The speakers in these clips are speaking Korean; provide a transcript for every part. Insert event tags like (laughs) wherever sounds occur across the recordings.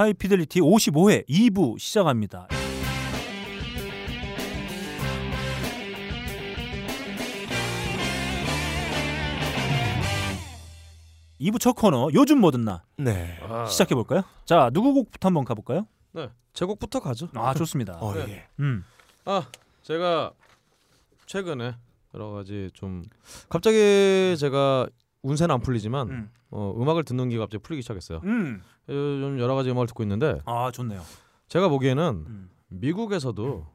하이피델리티 55회 2부 시작합니다. 2부 첫 코너 요즘 뭐든 나 네. 아, 시작해 볼까요? 자 누구 곡부터 한번 가볼까요? 네. 제 곡부터 가죠. 아 좋습니다. 어, 네. 예. 음. 아, 제가 최근에 여러 가지 좀 갑자기 제가 운세는 안 풀리지만 음. 어, 음악을 듣는 게 갑자기 풀리기 시작했어요. 음. 요즘 여러 가지 음악을 듣고 있는데 아 좋네요. 제가 보기에는 음. 미국에서도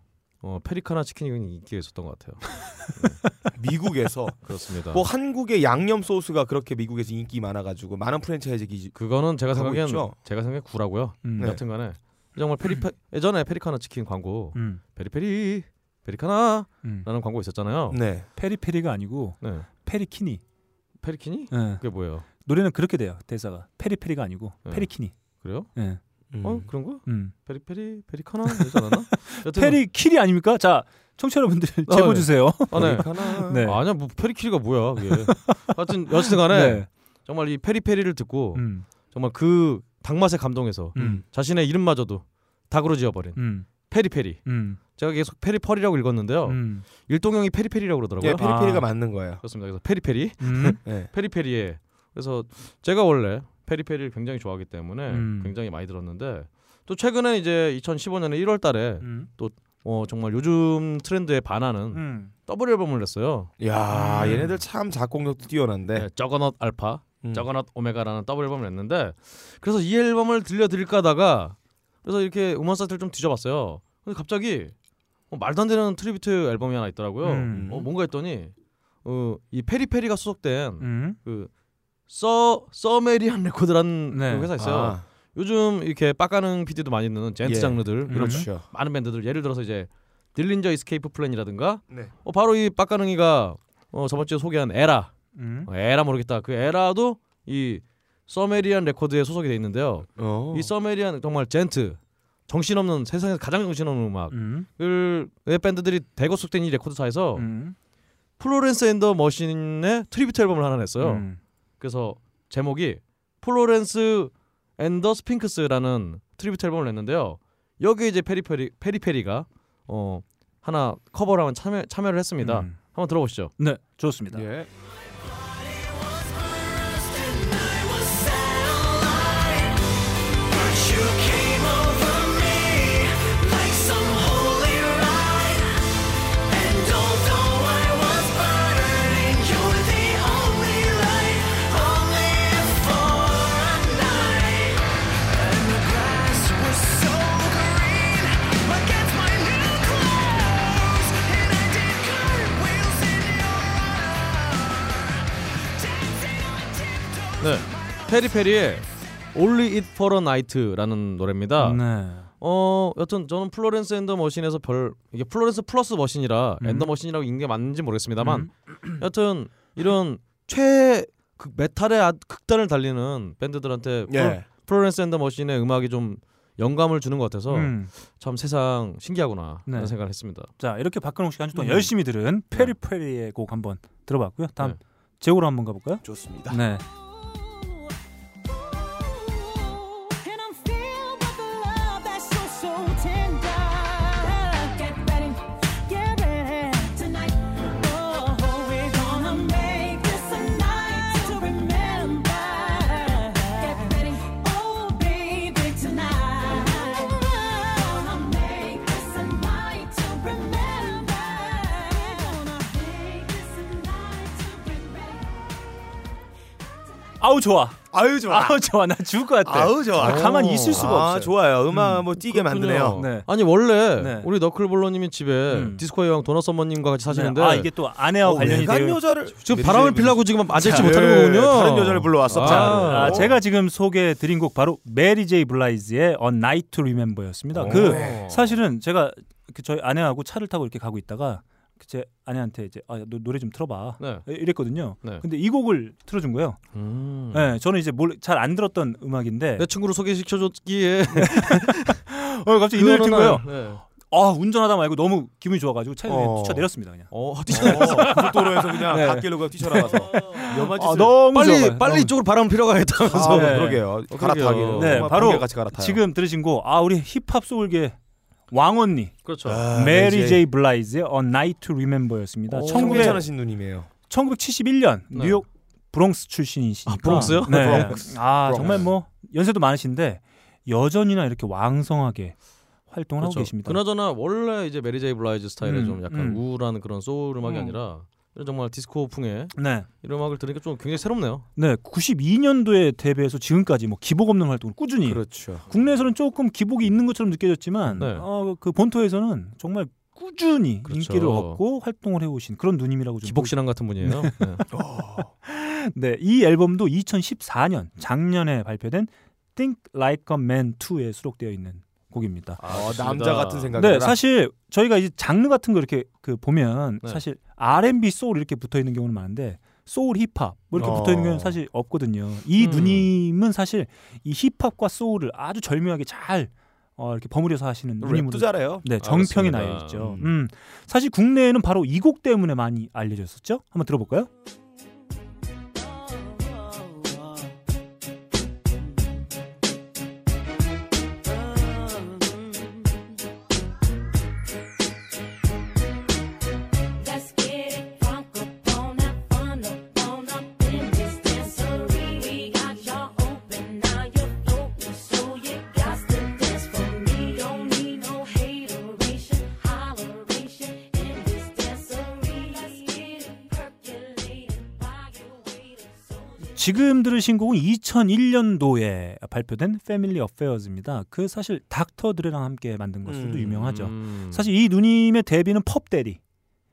어, 페리카나 치킨이 인기가 있었던 것 같아요. (laughs) 미국에서 그렇습니다. 뭐 한국의 양념 소스가 그렇게 미국에서 인기 많아가지고 많은 프랜차이즈 기 그거는 제가 생각엔 있죠? 제가 생각엔 구라고요. 음. 네. 여튼간에 정말 페리 예전에 페리카나 치킨 광고 음. 페리페리 페리카나라는 음. 광고 있었잖아요. 네. 페리페리가 아니고 네. 페리키니. 페리키니? 예. 그게 뭐예요? 노래는 그렇게 돼요. 대사가 페리페리가 아니고 네. 페리키니. 그래요? 예. 음. 어 그런 거? 음. 페리페리 페리카나 그러지 않았나? (laughs) 페리키리 아닙니까? 자 청취자 여러분들 아, 제보 네. 주세요. 아, 네. 페리카나. (laughs) 네. 아니야 뭐 페리키리가 뭐야 그게. 하여튼 여튼간에 네. 정말 이 페리페리를 듣고 음. 정말 그 닭맛에 감동해서 음. 자신의 이름마저도 닭으로 지어버린 음. 페리페리. 음. 제가 계속 페리펄이라고 읽었는데요. 음. 일동형이 페리페리라고 그러더라고요. 예, 페리페리가 아. 맞는 거예요. 그렇습니다. 그래서 페리페리, 음. (laughs) 네. 페리페리에 그래서 제가 원래 Periphery를 굉장히 좋아하기 때문에 음. 굉장히 많이 들었는데 또 최근에 이제 2015년에 1월 달에 음. 어 정말 요즘 트렌드에 반하는 음. 더블 앨범을 냈어요. 야, 음. 얘네들 참 작곡력도 뛰어난데. 네, Juggernaut Alpha, 음. Juggernaut Omega라는 더블 앨범을 냈는데 그래서 이 앨범을 들려드릴까 하다가 그래서 이렇게 음원 사이트를 좀 뒤져봤어요. 근데 갑자기 어, 말도 안 되는 tribute 앨범이 하나 있더라고요. 음. 어, 뭔가 했더니 어, 이 Periphery가 소속된 음. 그 서 Sumerian 레코드라는 네. 그 회사 있어요. 아, 요즘 이렇게 빡가능 PD도 많이 듣는 djent 예. 장르들 그렇죠. 많은 밴드들 예를 들어서 이제 Dillinger Escape Plan이라든가 네. 어, 바로 이 빡가능이가 어, 저번 주에 소개한 ERRA 음. 어, 에라 모르겠다 그 ERRA도 이 Sumerian 레코드에 소속이 돼 있는데요. 어. 이 Sumerian 정말 djent 정신없는 세상에서 가장 정신없는 음. 음악을 왜 밴드들이 대거 소속된 이 레코드사에서 음. Florence and the Machine의 tribute 앨범을 하나 냈어요. 음. 그래서 제목이 Florence and the Sphinx라는 tribute 앨범을 냈는데요. 여기에 이제 Periphery Periphery가 어 하나 커버를 한번 참여 참여를 했습니다. 음. 한번 들어보시죠. 네, 좋습니다. 예. Periphery의 Only If For A Night라는 노래입니다. 네. 어, 여튼 저는 Florence and the Machine에서 별 이게 Florence plus Machine이라 음. and the Machine이라고 읽는 게 맞는지 모르겠습니다만 음. (clears throat) 여튼 이런 최 그 메탈의 아- 극단을 달리는 밴드들한테 플로- 예. Florence and the Machine의 음악이 좀 영감을 주는 것 같아서 음. 참 세상 신기하구나 네. 라는 생각을 했습니다. 자, 이렇게 박근홍 씨가 한 주 동안 음. 열심히 들은 Periphery의 곡 한번 들어봤고요. 다음 네. 제고로 한번 가볼까요? 좋습니다. 네. 아우 좋아. 아유 좋아. 아우 좋아. 나 죽을 것 같아. 아우 좋아. 아, 가만히 있을 수가 아, 없어요. 좋아요. 음악 뭐 뛰게 그렇군요. 만드네요. 네. 아니 원래 네. 우리 너클볼러님이 집에 음. 디스코의 왕 Donna Summer님과 같이 사시는데 아 이게 또 아내와 어, 관련이 외간 돼요. 여자를 지금 바람을 필라고 지금 앉아있지 자, 못하는 예, 거군요. 다른 여자를 불러왔어. 아. 자, 어? 아, 제가 지금 소개해드린 곡 바로 Mary J. Blige의 A Night to Remember였습니다. 오. 그 네. 사실은 제가 그 저희 아내하고 차를 타고 이렇게 가고 있다가 그 제 아내한테 이제 아, 너 노래 좀 틀어봐 네. 이랬거든요. 네. 근데 이 곡을 틀어준 거예요. 음. 네, 저는 이제 잘안 들었던 음악인데 내 친구를 소개시켜줬기에 (laughs) 어, 갑자기 이 노래 튼 거예요. 네. 아 운전하다 말고 너무 기분이 좋아가지고 차에 어. 뛰쳐 내렸습니다 그냥. 어, 어, 고속도로에서 (laughs) 그냥 네. 갓길로 그냥 뛰쳐나가서 (laughs) 짓을 아, 너무 빨리 좋아요. 빨리 너무. 이쪽으로 바람 피러 가겠다면서. 아, 네. 그러게요. 어, 그러게요. 네, 바로 번개같이 갈아타요. 지금 들으신 곡, 아 우리 힙합 소울계 왕언니 그렇죠. 아, Mary 네, J. Blige의 A Night to Remember였습니다. 오. 참 1900, 괜찮으신 누님이에요. 1971년 네. 뉴욕 브롱스 출신이시니까. 아, 브롱스요? 네. 브롱스. 아 브롱스. 정말 뭐 연세도 많으신데 여전히나 이렇게 왕성하게 활동을 하고 그렇죠. 계십니다. 그나저나 원래 이제 Mary J. Blige 스타일의 음, 좀 약간 음. 우울한 그런 소울 음악이 음. 아니라 이런 정말 디스코풍의 네, 이런 음악을 들으니까 좀 굉장히 새롭네요. 네, 92년도에 데뷔해서 지금까지 뭐 기복 없는 활동을 꾸준히 그렇죠. 국내에서는 조금 기복이 있는 것처럼 느껴졌지만 네. 어, 그 본토에서는 정말 꾸준히 그렇죠. 인기를 얻고 활동을 해오신 그런 누님이라고 좀 기복 신앙 같은 분이에요. 네. (laughs) 네, 이 앨범도 2014년 작년에 발표된 Think Like a Man 2에 수록되어 있는 곡입니다. 어, 좋습니다. 남자 같은 생각이 네, 사실 저희가 이제 장르 같은 거 이렇게 그 보면 네. 사실 R&B 소울 이렇게 붙어 있는 경우는 많은데 소울 힙합 뭐 이렇게 어. 붙어 있는 경우는 사실 없거든요. 이 음. 누님은 사실 이 힙합과 소울을 아주 절묘하게 잘 어, 이렇게 버무려서 하시는 누님으로 잘해요. 네, 정평이. 나여 있죠. 음. 음. 사실 국내에는 바로 이 곡 때문에 많이 알려졌었죠. 한번 들어볼까요? 지금 들으신 곡은 2001년도에 발표된 Family Affair입니다. 그 사실 Dr. Dre랑 함께 만든 것으로도 음. 유명하죠. 음. 사실 이 누님의 데뷔는 Puff Daddy,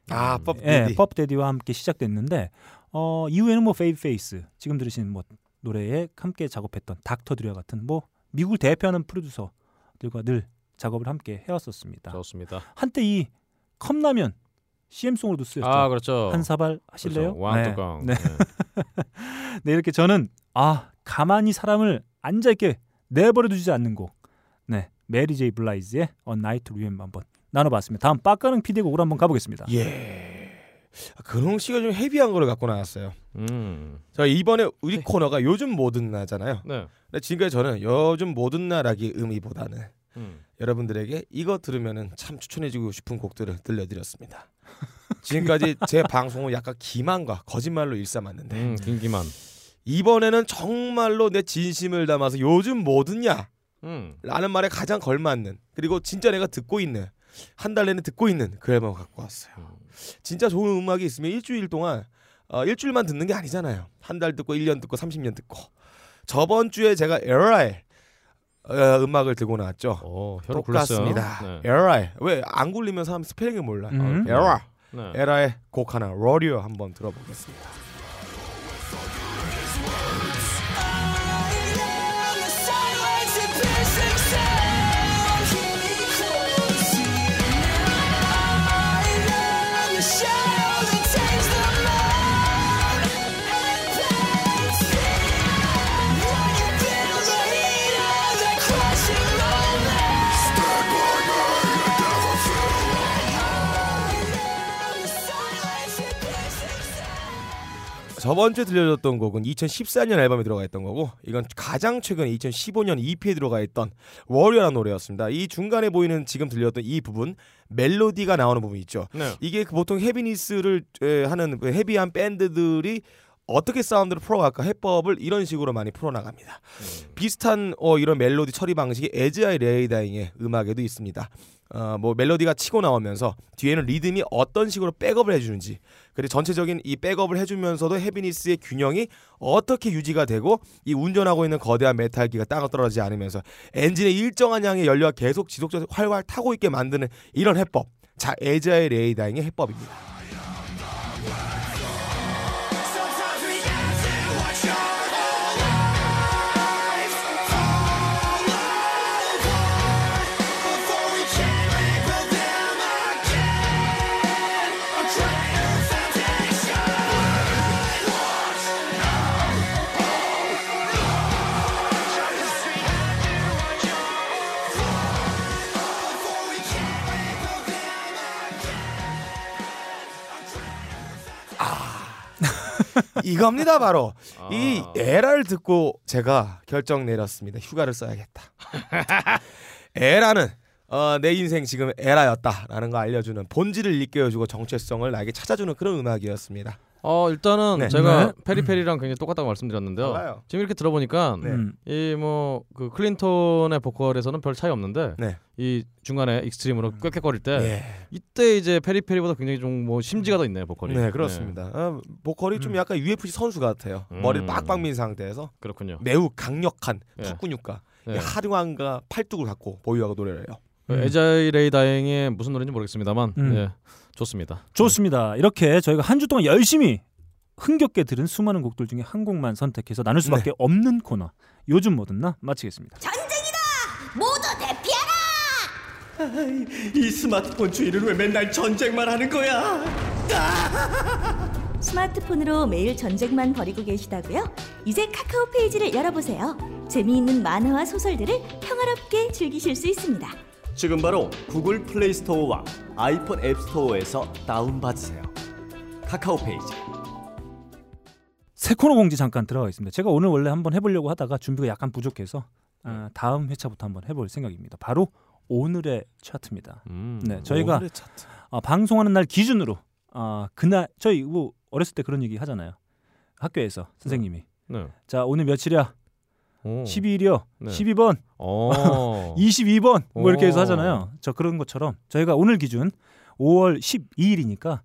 아, Puff 예, Daddy Puff Daddy와 함께 시작됐는데 어, 이후에는 뭐 Babyface, 지금 들으신 뭐 노래에 함께 작업했던 Dr. Dre와 같은 뭐 미국을 대표하는 프로듀서들과 늘 작업을 함께 해왔었습니다. 좋습니다. 한때 이 컵라면 CM송으로도 쓰였죠. 아 그렇죠. 한 사발 하실래요? 그렇죠. 왕뚜껑. 네. (laughs) 네, 이렇게 저는 아 가만히 사람을 앉아 있게 내버려 두지 않는 곡, 네 Mary J. Blige의 A Night to Remember 한번 나눠 봤습니다. 다음 빡가능 PD의 곡으로 한번 가 보겠습니다. 예. 근홍 씨가 좀 헤비한 거를 갖고 나왔어요. 음. 자 이번에 우리 코너가 요즘 뭐 듣나잖아요. 네. 근데 지금까지 저는 요즘 뭐 듣나라기 의미보다는 음. 여러분들에게 이거 들으면은 참 추천해주고 싶은 곡들을 들려드렸습니다. 지금까지 제 방송은 약간 기만과 거짓말로 일삼았는데 음, 김기만. 이번에는 정말로 내 진심을 담아서 요즘 뭐 듣냐 음. 라는 말에 가장 걸맞는 그리고 진짜 내가 듣고 있는 한 달 내내 듣고 있는 그 앨범을 갖고 왔어요. 진짜 좋은 음악이 있으면 일주일 동안 어, 일주일만 듣는 게 아니잖아요. 한 달 듣고 1년 듣고 30년 듣고 저번 주에 제가 ERRA의 어, 음악을 들고 나왔죠. 어, 혀를 굴렸어요. 똑같습니다. 네. ERRA의 왜안 굴리면 사람 스펠링을 몰라. 음. ERRA 네. 에라의 곡 하나 러리어 한번 들어보겠습니다. 저번 주에 들려줬던 곡은 2014년 앨범에 들어가 있던 거고 이건 가장 최근 2015년 EP에 들어가 있던 Warrior라는 노래였습니다. 이 중간에 보이는 지금 들렸던 이 부분 멜로디가 나오는 부분 있죠. 네. 이게 그 보통 heaviness를 에, 하는 그 헤비한 밴드들이 어떻게 사운드를 풀어갈까 해법을 이런 식으로 많이 풀어나갑니다. 비슷한 어, 이런 멜로디 처리 방식이 As I Lay Dying의 음악에도 있습니다. 어, 뭐 멜로디가 치고 나오면서 뒤에는 리듬이 어떤 식으로 백업을 해주는지 그리고 전체적인 이 백업을 해주면서도 헤비니스의 균형이 어떻게 유지가 되고 이 운전하고 있는 거대한 메탈기가 땅을 떨어지지 않으면서 엔진의 일정한 양의 연료가 계속 지속적으로 활활 타고 있게 만드는 이런 해법 자 에즈아이 레이다잉의 해법입니다. 이겁니다 바로 아. 이 ERRA를 듣고 제가 결정 내렸습니다. 휴가를 써야겠다. (laughs) ERRA는 어, 내 인생 지금 ERRA였다라는 거 알려주는 본질을 일깨워주고 정체성을 나에게 찾아주는 그런 음악이었습니다. 어 일단은 네. 제가 네. Periphery랑 굉장히 똑같다고 말씀드렸는데요. 달라요. 지금 이렇게 들어보니까 네. 음. 이뭐 그 clean tone의 보컬에서는 별 차이 없는데 네. 이 중간에 extreme으로 꽥꽥거릴 때 예. 이때 이제 Periphery보다 굉장히 좀 뭐 심지가 더 있네요 보컬이. 네 그렇습니다. 어, 보컬이 좀 음. 약간 UFC 선수 같아요. 음. 머리를 빡빡 민 상태에서 그렇군요. 매우 강력한 예. 턱근육과 네. 하중함과 팔뚝을 갖고 보유하고 노래를 해요. 그 음. 에자이 레이 다행의 무슨 노래인지 모르겠습니다만 음. 예, 좋습니다. 좋습니다. 이렇게 저희가 한 주 동안 열심히 흥겹게 들은 수많은 곡들 중에 한 곡만 선택해서 나눌 수밖에 네. 없는 코너. 요즘 뭐든 나 마치겠습니다. 전쟁이다! 모두 대피하라! 이 스마트폰 주인은 왜 맨날 전쟁만 하는 거야? (laughs) 스마트폰으로 매일 전쟁만 벌이고 계시다고요? 이제 카카오 페이지를 열어보세요. 재미있는 만화와 소설들을 평화롭게 즐기실 수 있습니다. 지금 바로 구글 플레이 스토어와 아이폰 앱 스토어에서 다운받으세요. 카카오 페이지. 새 코너 공지 잠깐 들어가 있습니다. 제가 오늘 원래 한번 해보려고 하다가 준비가 약간 부족해서 아, 다음 회차부터 한번 해볼 생각입니다. 바로 오늘의 차트입니다. 음. 네, 저희가 오늘의 차트. 아, 방송하는 날 기준으로 아, 그날 저희 뭐 어렸을 때 그런 얘기 하잖아요. 학교에서 선생님이 네. 자 오늘 며칠이야? 오. 12일이요. 네. 12번, 어. (laughs) 22번 뭐 이렇게 해서 오. 하잖아요. 저 그런 것처럼 저희가 오늘 기준 5월 12일이니까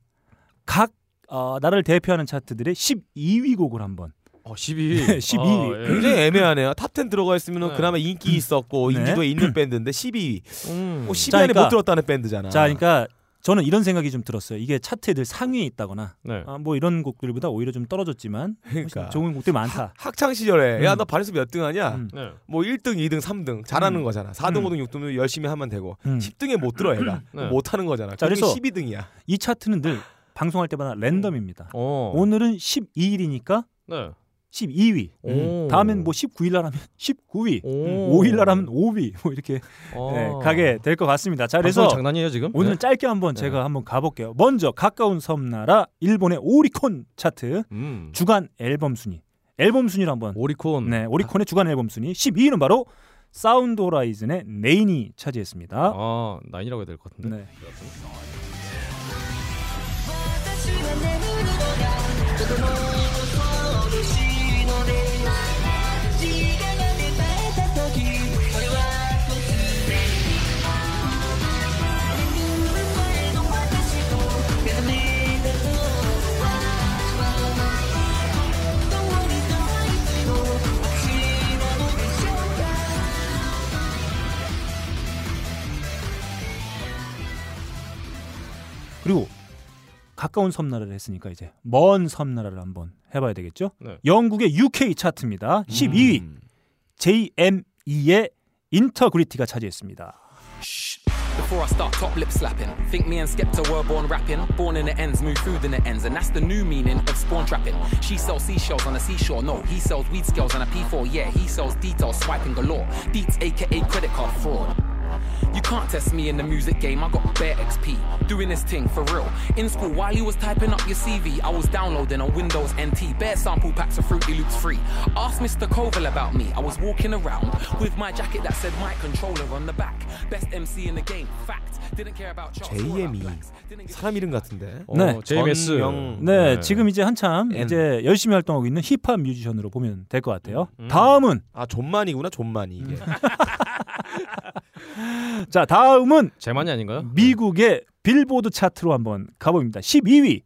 각 어, 나라를 대표하는 차트들의 12위 곡을 한번 어, 12. 12. (laughs) 아, 예. 굉장히 애매하네요. top 10 들어가 있으면 네. 그나마 인기 있었고 네. 인지도에 있는 밴드인데 12위. 음. 뭐 10위 자, 안에 그러니까- 못 들었다는 밴드잖아. 자, 그러니까 저는 이런 생각이 좀 들었어요. 이게 차트에 늘 상위에 있다거나 네. 아, 뭐 이런 곡들보다 오히려 좀 떨어졌지만 그러니까. 좋은 곡들이 많다. 학창 시절에 야 음. 너 반에서 몇등 하냐? 음. 네. 뭐 1등, 2등, 3등 잘하는 음. 거잖아. 4등, 음. 5등, 6등 열심히 하면 되고 음. 10등에 못 들어 얘가. 네. 못 하는 거잖아. 자, 그래서 그래서 12등이야. 이 차트는 늘 방송할 때마다 랜덤입니다. 어. 오늘은 12일이니까 네. 12위. 오. 다음엔 뭐 19일 날 하면 19위. 오. 5일 날 하면 5위. 뭐 이렇게 어. 네, 가게 될 것 같습니다. 자, 그래서 장난이에요 지금? 오늘 네. 짧게 한번 네. 제가 한번 가 볼게요. 먼저 가까운 섬나라 일본의 오리콘 차트 음. 주간 앨범 순위. 앨범 순위를 한번 오리콘. 네, 오리콘의 주간 앨범 순위 12위는 바로 Sound Horizon의 Nein이 차지했습니다. 아 Nein이라고 해야 될 것 같은데. 네. 그리고 가까운 섬나라를 했으니까 이제 먼 섬나라를 한번 해봐야 되겠죠. 네. 영국의 UK 차트입니다. 12위 음. JME의 인터그리티가 차지했습니다. Before I start top lip slapping, think me and Skepta were born rapping. Born in the ends, move through in the ends, and that's the new meaning of spawn trapping. She sells seashells on the seashore, no, he sells weed scales on a P4, yeah, he sells details, swiping galore. Beats, aka credit card fraud. You can't test me in the music game, I got bare XP. Doing this thing for real. In school, while you was typing up your CV, I was downloading on Windows NT. Bare sample packs of Fruity Loops free. Ask Mr. Koval about me. I was walking around with my jacket that said my controller on the back. Best MC in the game, fact. Didn't care about JME. 사람 이름 같은데. 어, 네. JMS. 전명. 네, 지금 이제 한참 N. 이제 열심히 활동하고 있는 힙합 뮤지션으로 보면 될 것 같아요. 음. 다음은 아 존만이구나 존만이 이게. 음. (laughs) 자, 다음은 제만이 아닌가요? 미국의 빌보드 차트로 한번 가봅니다. 12위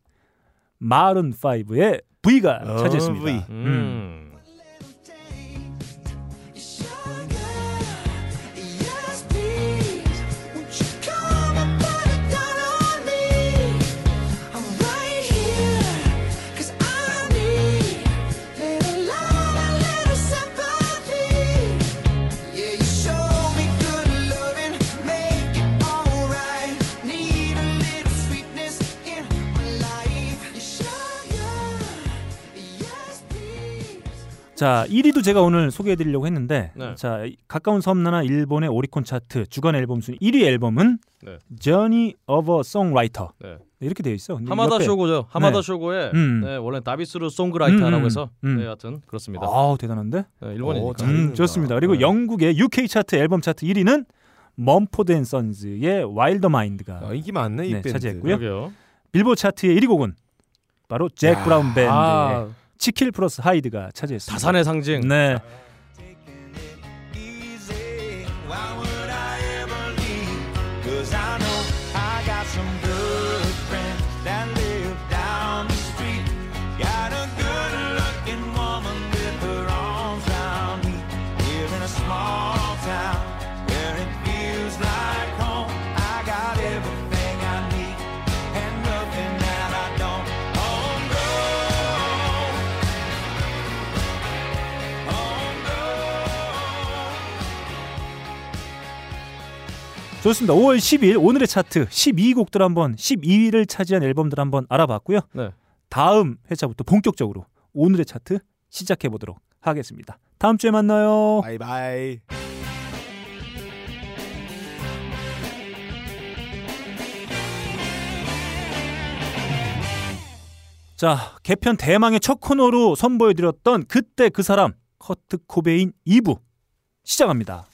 마룬 5의 V가 어, 차지했습니다. V. 음. 자, 1위도 제가 오늘 소개해 드리려고 했는데 네. 자, 이- 가까운 섬나라 일본의 오리콘 차트 주간 앨범 순위 1위 앨범은 네. Journey of a Songwriter. 네. 네, 이렇게 되어 있어. 하마다 옆에- 쇼고죠. 하마다 네. 쇼고의 음. 네, 원래 나비스루 송그라이터라고 음, 음, 해서 음. 네, 여하튼 그렇습니다. 아우 대단한데. 네, 일본이니까. 오, 잘- 음. 좋습니다. 그리고 네. 영국의 UK 차트 앨범 차트 1위는 Mumford & Sons의 Wilder Mind가 아, 인기 많네 이 네, 밴드. 차지했고요. 빌보드 차트의 1위 곡은 바로 잭 야. 브라운 밴드의 아, 치킬 플러스 하이드가 차지했습니다. 다산의 상징. 네. 좋습니다. 5월 10일 오늘의 차트 12곡들 한번 12위를 차지한 앨범들 한번 알아봤고요. 네. 다음 회차부터 본격적으로 오늘의 차트 시작해 보도록 하겠습니다. 다음 주에 만나요. 바이바이. 자, 개편 대망의 첫 코너로 선보여 드렸던 그때 그 사람 커트 코베인 2부 시작합니다.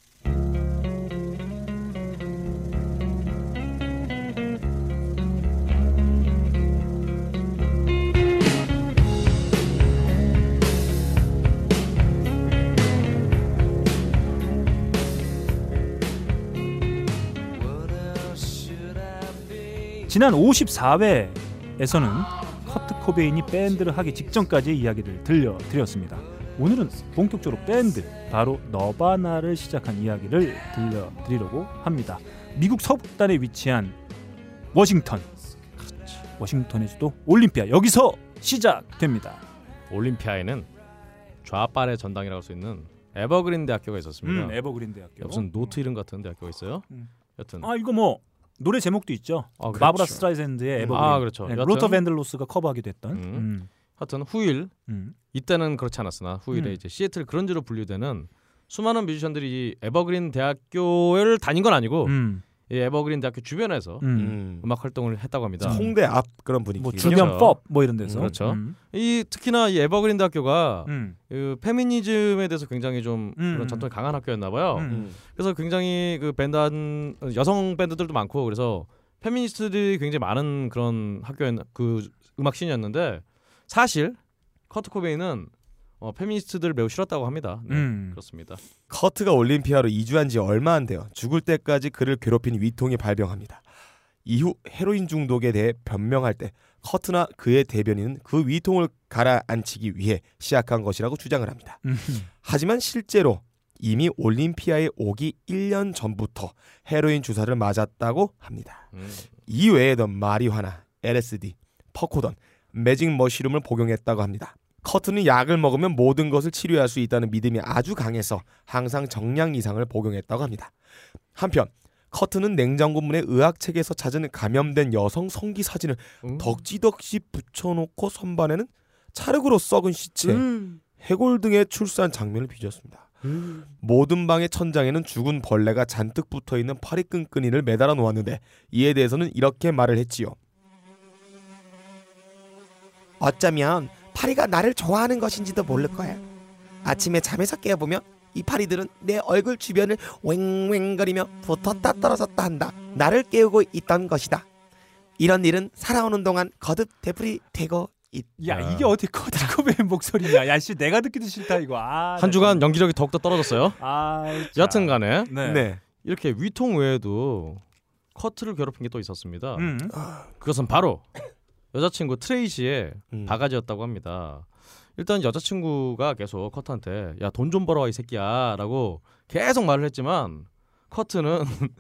지난 54회에서는 커트 코베인이 밴드를 하기 직전까지의 이야기를 들려드렸습니다. 오늘은 본격적으로 밴드 바로 너바나를 시작한 이야기를 들려드리려고 합니다. 미국 서북단에 위치한 워싱턴 워싱턴의 수도 올림피아 여기서 시작됩니다. 올림피아에는 좌빨의 전당이라고 할 수 있는 에버그린 대학교가 있었습니다. 음, 에버그린 대학교. 무슨 노트 이름 같은 대학교가 있어요. 음. 여튼 아 이거 뭐 노래 제목도 있죠. 아, 그렇죠. 바브라 스트라이샌드의 Evergreen. 아, 그렇죠. 네, 루더 밴드로스가 커버하기도 했던. 음. 음. 하여튼 후일 음. 이때는 그렇지 않았으나 후일에 음. 이제 시애틀 grunge로 분류되는 수많은 뮤지션들이 이 에버그린 대학교를 다닌 건 아니고 음. 이 에버그린 대학교 주변에서 음. 음. 음. 악 활동을 했다고 합니다. 홍대 앞 그런 분위기. 뭐 그렇죠. 주변 펍 뭐 이런 데서. 음, 그렇죠. 음. 이 특히나 이 에버그린 대학교가 음. 그 페미니즘에 대해서 굉장히 좀 음. 그런 전통이 강한 학교였나 봐요. 음. 음. 그래서 굉장히 그 밴드 한 여성 밴드들도 많고 그래서 페미니스트들이 굉장히 많은 그런 학교였 그 음악 scene이었는데 사실 커트 코베인은 어, 페미니스트들을 매우 싫었다고 합니다. 네, 음. 그렇습니다. 커트가 올림피아로 이주한 지 얼마 안 돼요. 죽을 때까지 그를 괴롭힌 위통이 발병합니다. 이후 헤로인 중독에 대해 변명할 때 커트나 그의 대변인은 그 위통을 가라앉히기 위해 시작한 것이라고 주장을 합니다. 음. 하지만 실제로 이미 올림피아에 오기 1년 전부터 헤로인 주사를 맞았다고 합니다. 음. 이 외에도 마리화나, LSD, 퍼코던, 매직 머시룸을 복용했다고 합니다. 커트는 약을 먹으면 모든 것을 치료할 수 있다는 믿음이 아주 강해서 항상 정량 이상을 복용했다고 합니다. 한편 커트는 냉장고 문에 의학책에서 찾은 감염된 여성 성기 사진을 음. 덕지덕지 붙여놓고 선반에는 찰흙으로 썩은 시체, 음. 해골 등의 출산 장면을 빚었습니다. 모든 방의 천장에는 죽은 벌레가 잔뜩 붙어 있는 파리 끈끈이를 매달아 놓았는데 이에 대해서는 이렇게 말을 했지요. 어쩌면 파리가 나를 좋아하는 것인지도 모를 거야. 아침에 잠에서 깨어보면 이 파리들은 내 얼굴 주변을 왱왱거리며 붙었다 떨어졌다 한다. 나를 깨우고 있던 것이다. 이런 일은 살아오는 동안 거듭 되풀이 되고 있. 야 야. 이게 어떻게 코베인 목소리냐? 야씨 내가 듣기도 싫다 이거. 아, 한 주간 연기력이 더욱더 떨어졌어요. 아, 여튼간에 네. 네. 이렇게 위통 외에도 커트를 괴롭힌 게 또 있었습니다. 음. 그것은 바로 여자친구 트레이시의 음. 바가지였다고 합니다. 일단 여자친구가 계속 커트한테 야 돈 좀 벌어와 이 새끼야라고 계속 말을 했지만 커트는 (laughs)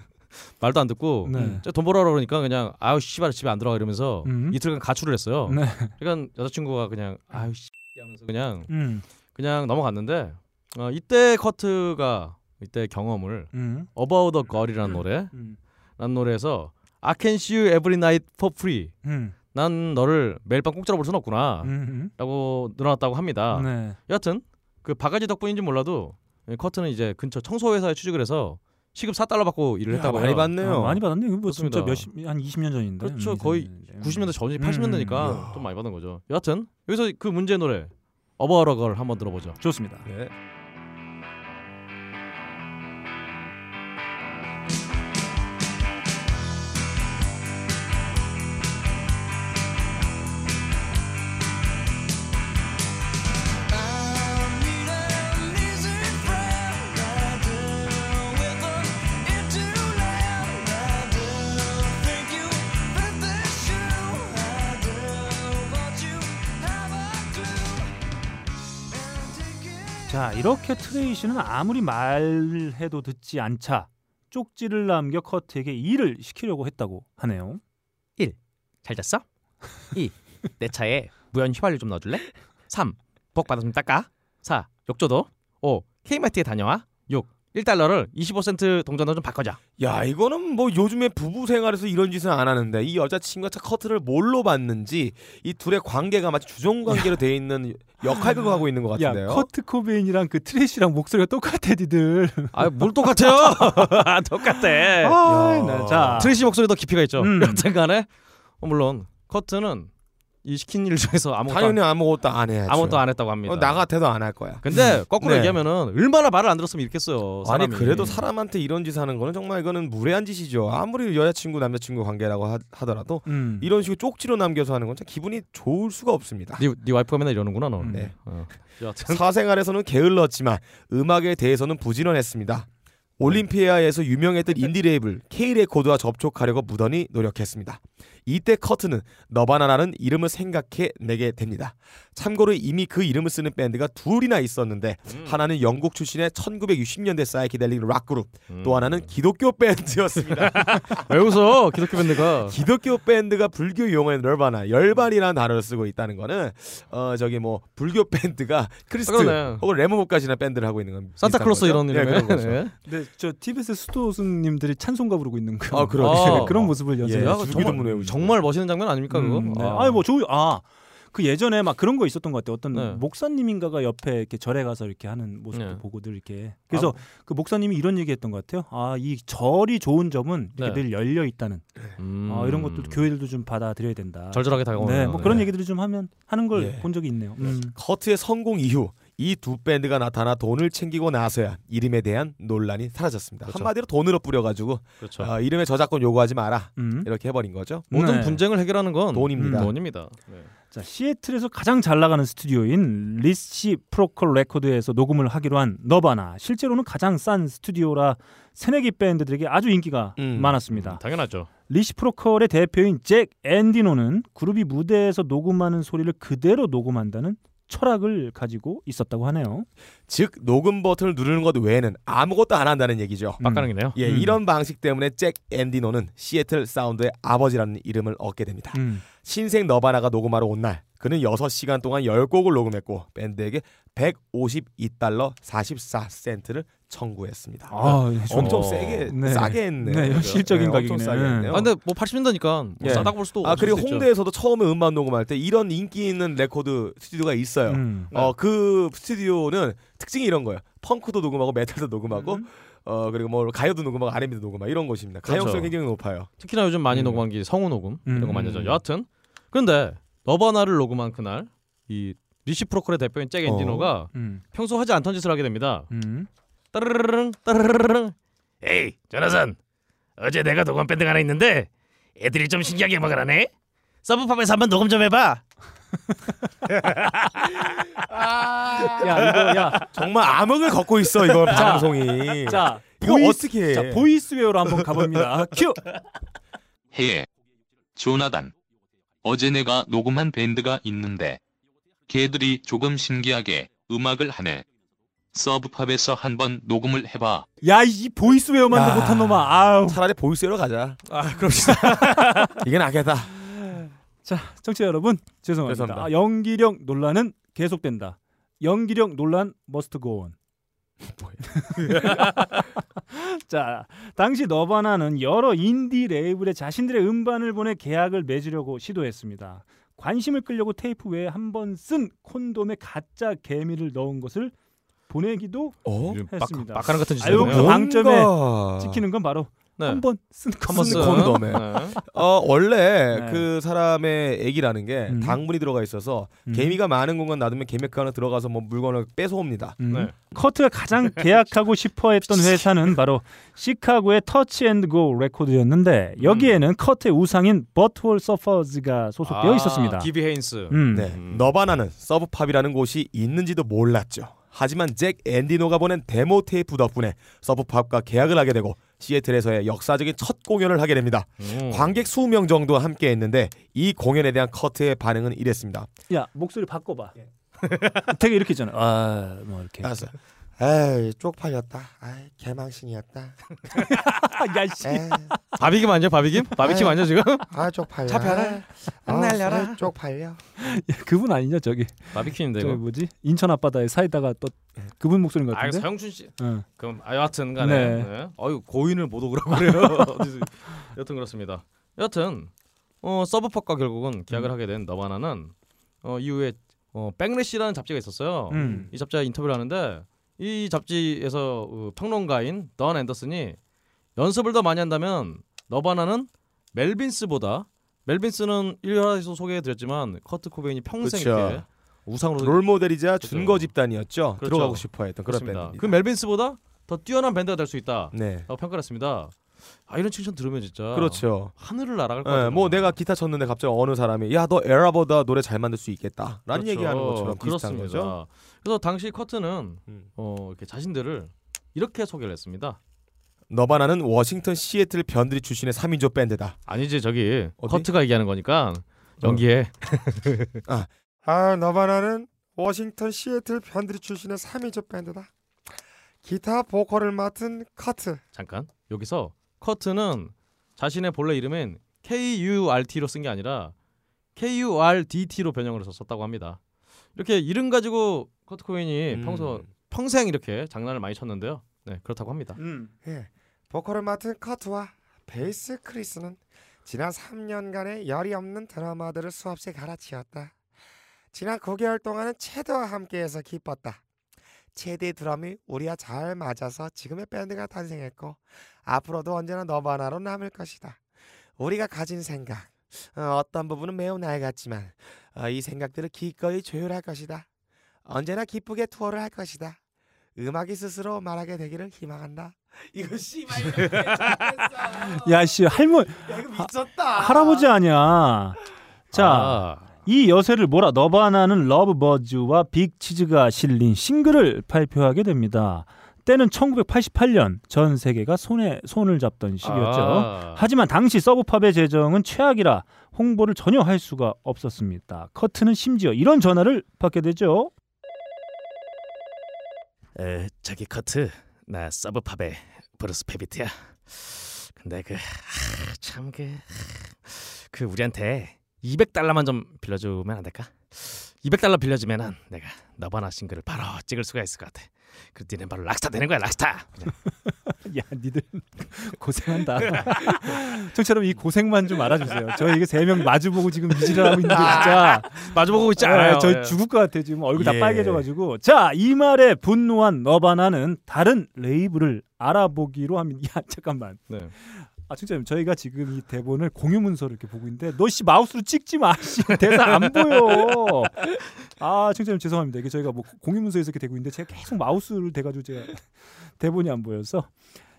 말도 안 듣고 네. 돈 벌어라 그러니까 그냥 아유 씨발 집에 안 들어가 이러면서 음. 이틀간 가출을 했어요. 네. 그러니까 여자친구가 그냥 아유 씨 하면서 그냥 음. 그냥 넘어갔는데 어, 이때 커트가 이때 경험을 음. About the Girl이라는 노래 음. 라는 노래에서 I can see you every night for free 음. 난 너를 매일 밤 공짜로 볼 수는 없구나 음. 라고 늘어났다고 합니다 네. 여하튼 그 바가지 덕분인지 몰라도 이 커트는 이제 근처 청소회사에 취직을 해서 시급 4달러 받고 일을 야, 했다고 많이. 받네요. 아, 많이 받았네. 뭐 진짜 그렇습니다. 몇십 한 20년 전인데. 그렇죠. 음, 거의 이전인데. 90년대 전이 음. 80년대니까 좀 많이 받은 거죠. 여하튼 여기서 그 문제의 노래 어버러걸 한번 들어보죠. 좋습니다. 네. 자 이렇게 트레이시는 아무리 말해도 듣지 않자 쪽지를 남겨 커트에게 일을 시키려고 했다고 하네요. 잘 잤어? 2. 내 차에 무연 휘발유 좀 넣어줄래? 3. 복 받아 좀 닦아? 4. 욕조도? 5. K마트에 다녀와? 6. 1달러를 25센트 동전으로 좀 바꿔줘. 야 이거는 뭐 요즘에 부부 생활에서 이런 짓은 안 하는데 이 여자친구가 차 커트를 뭘로 받는지 이 둘의 관계가 마치 주종 관계로 돼 있는 역할극을 하고 있는 것야 같은데요. 커트 코베인이랑 그 트레이시랑 목소리가 똑같아 니들. 아, 뭘 똑같아요? (laughs) 똑같아. 아, 네, 자 트레이시 목소리 더 깊이가 있죠. 음. (laughs) 여튼간에 어, 물론 커트는 이 시킨 일 중에서 아무것도 당연히 안, 아무것도 안 해야죠. 아무것도 안 했다고 합니다. 어, 나 같아도 안 할 거야. 근데 거꾸로 네. 얘기하면은 얼마나 말을 안 들었으면 이랬겠어요. 아니 사람이. 그래도 사람한테 이런 짓 하는 거는 정말 이거는 무례한 짓이죠. 아무리 여자친구 남자친구 관계라고 하, 하더라도 음. 이런 식으로 쪽지로 남겨서 하는 건 참 기분이 좋을 수가 없습니다. 네, 네 와이프가 맨날 이러는구나 너. 네. 어. (laughs) 사생활에서는 게을렀지만 음악에 대해서는 부지런했습니다. 올림피아에서 유명했던 인디 레이블 K 레코드와 접촉하려고 무던히 노력했습니다. 이때 커트는 너바나라는 이름을 생각해 내게 됩니다. 참고로 이미 그 이름을 쓰는 밴드가 둘이나 있었는데 하나는 영국 출신의 1960년대 psychedelic rock 그룹, 또 하나는 기독교 밴드였습니다. (laughs) 왜 웃어? 기독교 밴드가. 기독교 밴드가 불교 용어의 Nirvana 열반이라는 단어를 쓰고 있다는 거는 어 저기 뭐 불교 밴드가 크리스트 그러네. 혹은 레모복까지나 밴드를 하고 있는 건 산타클로스 이런. 이름의. 네, 그런 거죠. 네. 근데 저 TBS 수도승님들이 찬송가 부르고 있는 거. 아, 그러네. 아. 그런 모습을 연습. 예, 야, 주기도 정말, 문외 외우시고. 정말 멋있는 장면 아닙니까 그거? 음, 네. 아. 아니 뭐저 아. 그 예전에 막 그런 거 있었던 것 같아요. 어떤 네. 목사님인가가 옆에 이렇게 절에 가서 이렇게 하는 모습도 네. 보고들 이렇게. 그래서 그 목사님이 이런 얘기했던 것 같아요. 아 이 절이 좋은 점은 이렇게 네. 늘 열려 있다는. 음. 아, 이런 것도 교회들도 좀 받아들여야 된다. 절절하게 다가오는. 네, 뭐 그런 얘기들을 좀 하면 하는 걸 예. 본 적이 있네요. 음. 커트의 성공 이후 이 두 밴드가 나타나 돈을 챙기고 나서야 이름에 대한 논란이 사라졌습니다. 그렇죠. 한마디로 돈으로 뿌려가지고 그렇죠. 어, 이름에 저작권 요구하지 마라 음. 이렇게 해버린 거죠. 모든 네. 분쟁을 해결하는 건 돈입니다. 음, 돈입니다. 네. 자, 시애틀에서 가장 잘 나가는 스튜디오인 Reciprocal 레코드에서 녹음을 하기로 한 너바나. 실제로는 가장 싼 스튜디오라 새내기 밴드들에게 아주 인기가 음. 많았습니다. 당연하죠. Reciprocal의 대표인 잭 엔디노는 그룹이 무대에서 녹음하는 소리를 그대로 녹음한다는 철학을 가지고 있었다고 하네요. 즉 녹음 버튼을 누르는 것 외에는 아무것도 안 한다는 얘기죠. 음. 빡가능이네요. 예, 음. 이런 방식 때문에 잭 엔디노는 시애틀 사운드의 아버지라는 이름을 얻게 됩니다. 음. 신생 너바나가 녹음하러 온 날 그는 6시간 동안 10곡을 녹음했고 밴드에게 152달러 44센트를 청구했습니다. 아, 엄청 어. 세게 네. 싸게 했네. 네, 현실적인 네, 가격이네. 싸게 했네요. 아, 근데 뭐 80년대니까 뭐 예. 싸다고 볼 수도 아 그리고 수도 있죠. 홍대에서도 처음에 음반 녹음할 때 이런 인기 있는 레코드 스튜디오가 있어요. 음. 어그 스튜디오는 특징이 이런 거예요. 펑크도 녹음하고 메탈도 녹음하고 음. 어 그리고 뭐 가요도 녹음하고 R&B도 녹음하고 이런 곳입니다. 그렇죠. 가용성이 굉장히 높아요. 특히나 요즘 많이 음. 녹음한 게 성우 녹음 이런 거 음. 많이 하죠. 여하튼 근데 너바나를 녹음한 그날 이 리시프로컬의 대표인 잭 앤디노가 음. 평소 하지 않던 짓을 하게 됩니다. 음. 따르르릉 따르르릉 Hey 조나선 어제 내가 녹음 밴드가 하나 있는데 애들이 좀 신기하게 음악을 하네 서브팝에서 한번 녹음 좀 해봐 야, 이거 야. 정말 암흑을 걷고 있어 이거 방송이. 자, 이거 voice, 어떻게 해? 자, 보이스웨어로 한번 가봅니다. 큐. Hey 조나단 어제 내가 녹음한 밴드가 있는데 걔들이 조금 신기하게 음악을 하네 서브팝에서 한번 녹음을 해봐 야, 이 보이스웨어만도 야. 못한 놈아. 아우. 차라리 voice로 가자. 아 그럽시다 (laughs) 이게 낫겠다. 자, 청취자 여러분 죄송합니다. 죄송합니다. 아, 연기력 논란은 계속된다. 연기력 논란 must go on. (laughs) 자, 당시 너바나는 여러 인디 레이블에 자신들의 음반을 보내 계약을 맺으려고 시도했습니다. 관심을 끌려고 테이프 외에 한 번 쓴 콘돔에 가짜 개미를 넣은 것을 보내기도 어? 했습니다. 빡가는 같은 아유, 짓이네요. 그 방점에 찍히는 건 바로 네. 한번 쓴 한번 쓴쓴 콘돔에. 네. 어 원래 네. 그 사람의 액이라는 게 음. 당분이 들어가 있어서 음. 개미가 많은 공간 놔두면 개미 그 안에 들어가서 뭐 물건을 뺏어옵니다. 음. 네. 커트가 가장 (laughs) 계약하고 싶어했던 회사는 바로 시카고의 터치앤고 레코드였는데 여기에는 커트의 우상인 버트홀 서퍼즈가 소속되어 있었습니다. 아, 기비 헤인스. 음. 네, 너바나는 서브팝이라는 곳이 있는지도 몰랐죠. 하지만 잭 앤디노가 보낸 데모 테이프 덕분에 서브팝과 계약을 하게 되고 시애틀에서의 역사적인 첫 공연을 하게 됩니다. 음. 관객 20명 정도 함께 했는데 이 공연에 대한 커트의 반응은 이랬습니다. 야 목소리 바꿔봐. 되게 이렇게 있잖아. 아뭐 이렇게. 알았어. 에이 쪽팔렸다. 아이 개망신이었다. 야씨. 바비김 아니야 바비김? 바비킴 아니야 지금? 아 쪽팔려. 잡혀라. 안 날려라. 쪽팔려. 그분 아니냐 저기. 바비킴인데 저기. 뭐지? 인천 앞바다에 사이다가 또 그분 목소리인 것아 같은데. 서영춘 씨. 응. 그럼 아 여하튼간에 네. 네. 어유 고인을 못 오그라고 그래요. (laughs) 여튼 그렇습니다. 여튼 어 서브팝과 결국은 계약을 하게 된 너바나는 어 이후에 어 백래시라는 잡지가 있었어요. 음. 이 잡지가 인터뷰를 하는데 이 잡지에서 어, 평론가인 던 앤더슨이 연습을 더 많이 한다면 너바나는 멜빈스보다 멜빈스는 1화에서 소개해드렸지만 커트 코베인이 평생 그쵸. 이렇게 우상으로 롤 모델이자 그렇죠. 준거 집단이었죠. 그렇죠. 들어가고 싶어했던 그런. 밴드. 그 멜빈스보다 더 뛰어난 밴드가 될 수 있다. 네. 라고 평가를 했습니다. 아 이런 칭찬 들으면 진짜 그렇죠. 하늘을 날아갈 것 예, 같아요. 뭐 내가 기타 쳤는데 갑자기 어느 사람이 야 너 에라보다 노래 잘 만들 수 있겠다라는 그렇죠. 얘기하는 것처럼 비슷한 그렇습니다. 거죠. 그래서 당시 커트는 음. 어 이렇게 자신들을 이렇게 소개를 했습니다. 너바나는 워싱턴 시애틀 변두리 출신의 3인조 밴드다. 아니지 저기 어디? 커트가 얘기하는 거니까 연기에 (laughs) 아 너바나는 워싱턴 시애틀 변두리 출신의 3인조 밴드다. 기타 보컬을 맡은 커트. 잠깐 여기서 커트는 자신의 본래 이름은 K-U-R-T로 쓴 게 아니라 K-U-R-D-T로 변형을 해서 썼다고 합니다. 이렇게 이름 가지고 커트 코인이 음. 평소 평생 이렇게 장난을 많이 쳤는데요. 네 그렇다고 합니다. 음. 예, 보컬을 맡은 커트와 베이스 크리스는 지난 3년간의 열이 없는 드라마들을 수없이 갈아치웠다. 지난 9개월 동안은 체드와 함께해서 기뻤다. 체드의 드럼이 우리와 잘 맞아서 지금의 밴드가 탄생했고 앞으로도 언제나 너바나로 남을 것이다. 우리가 가진 생각 어, 떤 부분은 매우 날 같지만 어, 이 생각들을 기꺼이 조율할 것이다. 언제나 기쁘게 투어를 할 것이다. 음악이 스스로 말하게 되기를 희망한다. 이거 씨발 야 씨 할머 이거 미쳤다. 할아버지 아니야. 자. 아, 이 여세를 몰아 너바나는 러브버즈와 빅치즈가 실린 싱글을 발표하게 됩니다. 때는 1988년 전 세계가 손에 손을 잡던 시기였죠. 아. 하지만 당시 서브팝의 재정은 최악이라 홍보를 전혀 할 수가 없었습니다. 커트는 심지어 이런 전화를 받게 되죠. 에, 저기 커트 나 서브팝의 브루스 페비트야. 근데 그참그 그 우리한테 200달러만 좀 빌려주면 안 될까? 200달러 빌려주면은 내가 너바나 싱글을 바로 찍을 수가 있을 것 같아. 그 니는 바로 락스타 되는 거야 락스타. 야, 니들 (laughs) 고생한다. 청처럼 (laughs) 이 고생만 좀 알아주세요. 저희 이게 세 명 마주보고 지금 이질하고 있는데 진짜 (laughs) 마주보고 있지 아, 않아요. 저희 예. 죽을 것 같아 지금 얼굴 예. 다 빨개져가지고 자 이 말에 분노한 너바나는 다른 레이블을 알아보기로 합니다. 야 잠깐만. 네. 아 진짜 저희가 지금 이 대본을 공유 문서를 이렇게 보고 있는데 너 씨 마우스로 찍지 마. 씨 (laughs) 대사 안 보여. 아 청자님 죄송합니다. 이게 저희가 뭐 공유 문서에서 이렇게 되고 있는데 제가 계속 마우스를 대가지고 제가 (laughs) 대본이 안 보여서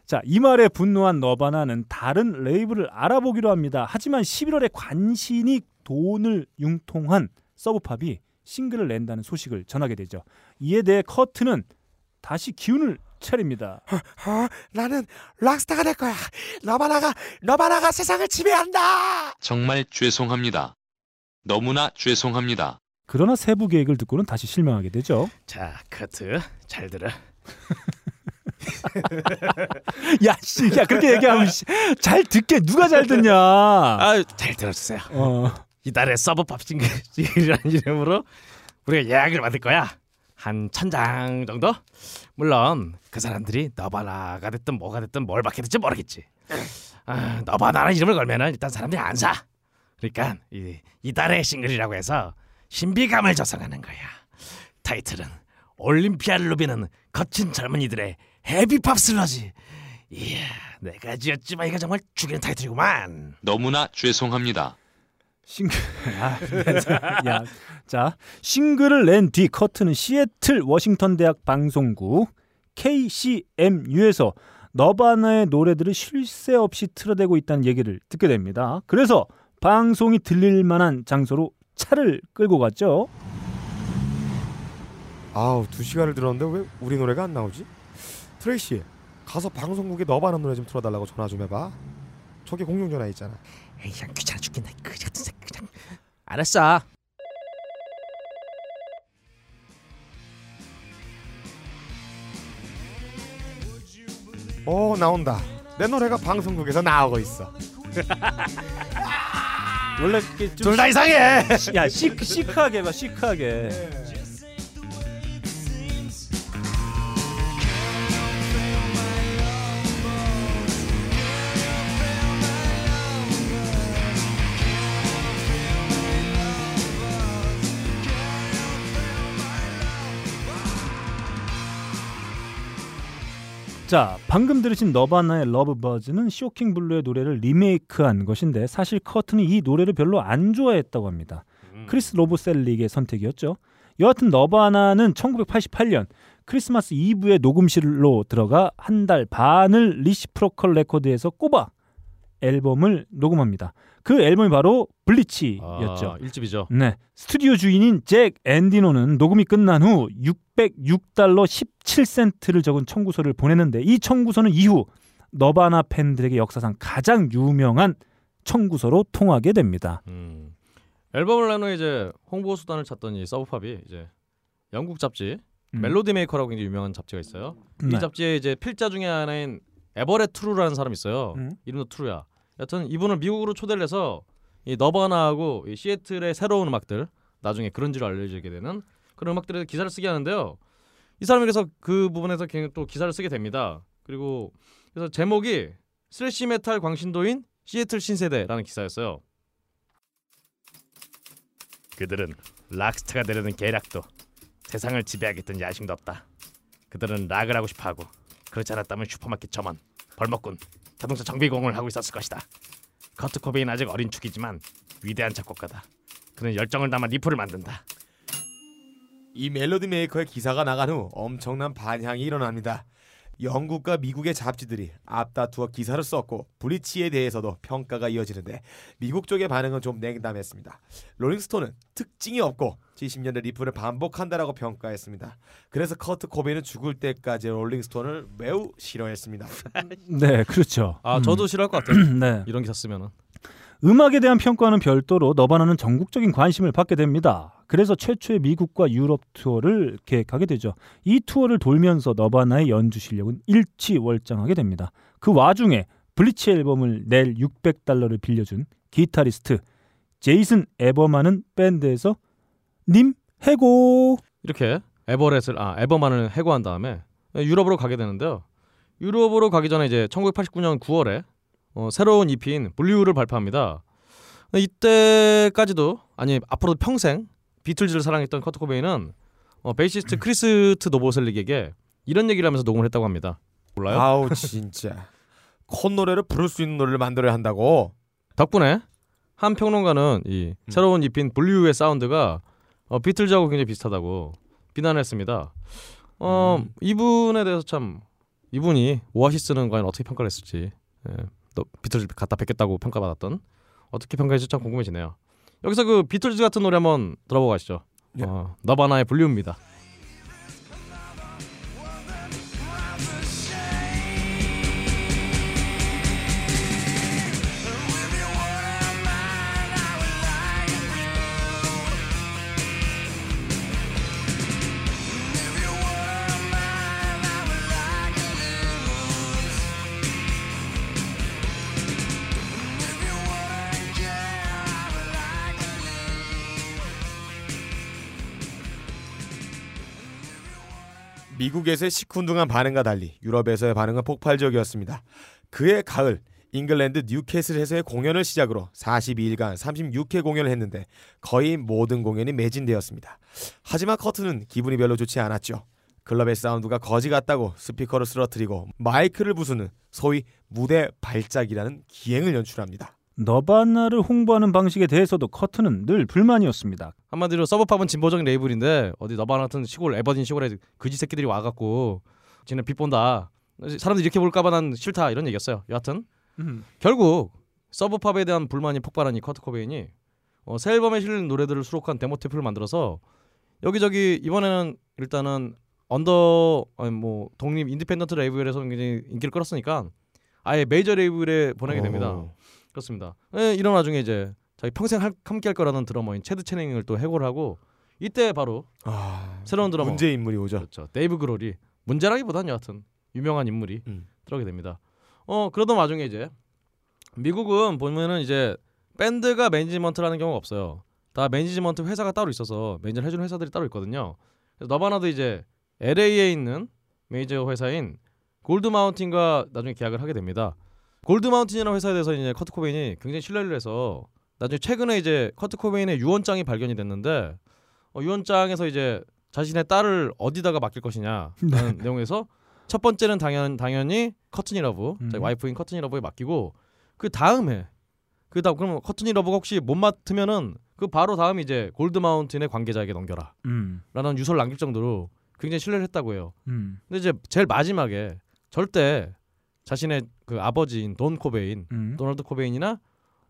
자, 이 말에 분노한 너바나는 다른 레이블을 알아보기로 합니다. 하지만 11월에 관신이 돈을 융통한 서브팝이 싱글을 낸다는 소식을 전하게 되죠. 이에 대해 커트는 다시 기운을 차립니다. 어, 나는 락스타가 될 거야. 너바나가 너바나가 세상을 지배한다. 정말 죄송합니다. 너무나 죄송합니다. 그러나 세부 계획을 듣고는 다시 실망하게 되죠. 자 커트 잘 들어. (laughs) 야, 씨, 야 그렇게 얘기하면 씨, 잘 듣게 누가 잘 듣냐? 아 잘 들어주세요. 어, 이달의 서브 팝 싱글이라는 이름으로 우리가 예약을 받을 거야. 한 천장 정도? 물론 그 사람들이 너바나가 됐든 뭐가 됐든 뭘 받게 될지 모르겠지. 아, 너바나라는 이름을 걸면은 일단 사람들이 안 사. 그러니까 이, 이달의 싱글이라고 해서 신비감을 조성하는 거야. 타이틀은 올림피아를 누비는 거친 젊은이들의 헤비팝 슬러지. 이야, 내가 지었지만 이거 정말 죽이는 타이틀이구만. 너무나 죄송합니다. 싱글 (laughs) 아, 네, 자, 야, 자 싱글을 낸 뒤 커트는 시애틀 워싱턴 대학 방송국 KCMU에서 너바나의 노래들을 쉴 새 없이 틀어대고 있다는 얘기를 듣게 됩니다. 그래서 방송이 들릴 만한 장소로 차를 끌고 갔죠. 아우 두 시간을 들었는데 왜 우리 노래가 안 나오지? 트레이시 가서 방송국에 너바나 노래 좀 틀어달라고 전화 좀 해봐. 저기 공중 전화 있잖아. 에이, 그냥 귀찮아 죽겠네. 그. 알았어. 어 나온다. 내 노래가 방송국에서 나오고 있어. (laughs) 원래 이렇게 좀 둘 다 이상해. 시- 야 시크 시크하게 봐 시크하게. 자, 방금 들으신 너바나의 러브버즈는 쇼킹 블루의 노래를 리메이크한 것인데 사실 커트는 이 노래를 별로 안 좋아했다고 합니다. 크리스 노보셀릭의 선택이었죠. 여하튼 너바나는 1988년 크리스마스 이브에 녹음실로 들어가 한 달 반을 리시프로컬 레코드에서 꼬박 앨범을 녹음합니다. 그 앨범이 바로 블리치였죠. 아, 1집이죠. 네. 스튜디오 주인인 잭 앤디노는 녹음이 끝난 후 606달러 17센트를 적은 청구서를 보냈는데 이 청구서는 이후 너바나 팬들에게 역사상 가장 유명한 청구서로 통하게 됩니다. 음. 앨범을 낸 후에 이제 홍보 수단을 찾던 이 서브팝이 이제 영국 잡지 음. 멜로디 메이커라고 굉장히 유명한 잡지가 있어요. 네. 이 잡지에 이제 필자 중에 하나인 에버렛 트루라는 사람이 있어요. 음. 이름도 트루야. 여튼 이분을 미국으로 초대를 해서 이 너바나하고 이 시애틀의 새로운 음악들 나중에 그런지로 알려지게 되는 그런 음악들에 기사를 쓰게 하는데요. 이 사람이 그래서 그 부분에서 굉장히 또 기사를 쓰게 됩니다. 그리고 그래서 제목이 스래시 메탈 광신도인 시애틀 신세대라는 기사였어요. 그들은 락스타가 되려는 계략도 세상을 지배하겠다는 야심도 없다. 그들은 락을 하고 싶어하고 그렇지 않았다면 슈퍼마켓 점원, 벌목꾼, 자동차 정비공을 하고 있었을 것이다. 커트 코베인 아직 어린 축이지만 위대한 작곡가다. 그는 열정을 담아 리프를 만든다. 이 멜로디 메이커의 기사가 나간 후 엄청난 반향이 일어납니다. 영국과 미국의 잡지들이 앞다투어 기사를 썼고 블리치에 대해서도 평가가 이어지는데 미국 쪽의 반응은 좀 냉담했습니다. 롤링스톤은 특징이 없고 70년대 리프를 반복한다라고 평가했습니다. 그래서 커트 코베인은 죽을 때까지 롤링스톤을 매우 싫어했습니다. (laughs) 네, 그렇죠. 아 음. 저도 싫어할 것 같아요. (clears throat) 네. 이런 기사 쓰면은. 음악에 대한 평가는 별도로 너바나는 전국적인 관심을 받게 됩니다. 그래서 최초의 미국과 유럽 투어를 계획하게 되죠. 이 투어를 돌면서 너바나의 연주 실력은 일치월장하게 됩니다. 그 와중에 블리치 앨범을 낼 600달러를 빌려준 기타리스트 제이슨 에버만은 밴드에서 님 해고 이렇게 에버렛을 아 에버만을 해고한 다음에 유럽으로 가게 되는데요. 유럽으로 가기 전에 이제 1989년 9월에 어, 새로운 EP인 Blew를 발표합니다. 이때까지도 아니 앞으로도 평생 비틀즈를 사랑했던 커트 코베인은 어, 베이시스트 크리스트 노보셀릭에게 이런 얘기를 하면서 녹음을 했다고 합니다. 몰라요? 아우 진짜 (laughs) 콧노래를 부를 수 있는 노래를 만들어야 한다고. 덕분에 한 평론가는 이 새로운 EP인 Blew의 사운드가 어, 비틀즈하고 굉장히 비슷하다고 비난했습니다. 어, 이분에 대해서 참 이분이 오아시스는 과연 어떻게 평가를 했을지 예, 또 비틀즈 갖다 뵙겠다고 평가받았던 어떻게 평가했을지 참 궁금해지네요. 여기서 그 비틀즈 같은 노래 한번 들어보고 가시죠. 어, 너바나의 블루입니다. 미국에서의 시큰둥한 반응과 달리 유럽에서의 반응은 폭발적이었습니다. 그해 가을 잉글랜드 뉴캐슬에서의 공연을 시작으로 42일간 36회 공연을 했는데 거의 모든 공연이 매진되었습니다. 하지만 커트는 기분이 별로 좋지 않았죠. 클럽의 사운드가 거지 같다고 스피커를 쓰러뜨리고 마이크를 부수는 소위 무대 발작이라는 기행을 연출합니다. 너바나를 홍보하는 방식에 대해서도 커트는 늘 불만이었습니다. 한마디로 서브팝은 진보적인 레이블인데 어디 너바나 같은 시골 에버딘 시골에 그지 새끼들이 와갖고 지네 빚 본다. 사람들이 이렇게 볼까봐 난 싫다 이런 얘기였어요. 여하튼 결국 서브팝에 대한 불만이 폭발한 이 커트 코베인이 어, 새 앨범에 실린 노래들을 수록한 데모 테이프를 만들어서 여기저기 이번에는 일단은 언더 아니 뭐 독립 independent 레이블에서 굉장히 인기를 끌었으니까 아예 메이저 레이블에 보내게 됩니다. 오. 그렇습니다. 예, 이런 와중에 이제 자기 평생 할- 함께할 거라는 드러머인 채드 채닝을 또 해고를 하고 이때 바로 아, 새로운 드러머 문제 인물이 오죠. 그렇죠. 데이브 그롤이 문제라기보다는 여하튼 유명한 인물이 음. 들어오게 됩니다. 어 그러던 와중에 이제 미국은 보면은 이제 밴드가 매니지먼트라는 경우가 없어요. 다 매니지먼트 회사가 따로 있어서 매니저를 해주는 회사들이 따로 있거든요. 그래서 너바나도 이제 LA에 있는 메이저 회사인 골드 마운틴과 나중에 계약을 하게 됩니다. 골드 마운틴이라는 회사에 대해서 이제 커트 코베인이 굉장히 신뢰를 해서 나중에 최근에 이제 커트 코베인의 유언장이 발견이 됐는데 어, 유언장에서 이제 자신의 딸을 어디다가 맡길 것이냐라는 (laughs) 내용에서 첫 번째는 당연 당연히 커트니 러브 음. 자기 와이프인 커트니 러브에 맡기고 그 다음에 그 다음 그러면 커트니 러브가 혹시 못 맡으면은 그 바로 다음 이제 골드 마운틴의 관계자에게 넘겨라라는 음, 유서를 남길 정도로 굉장히 신뢰를 했다고 해요. 음, 근데 이제 제일 마지막에 절대 자신의 그 아버지인 돈 코베인, 음, 도널드 코베인이나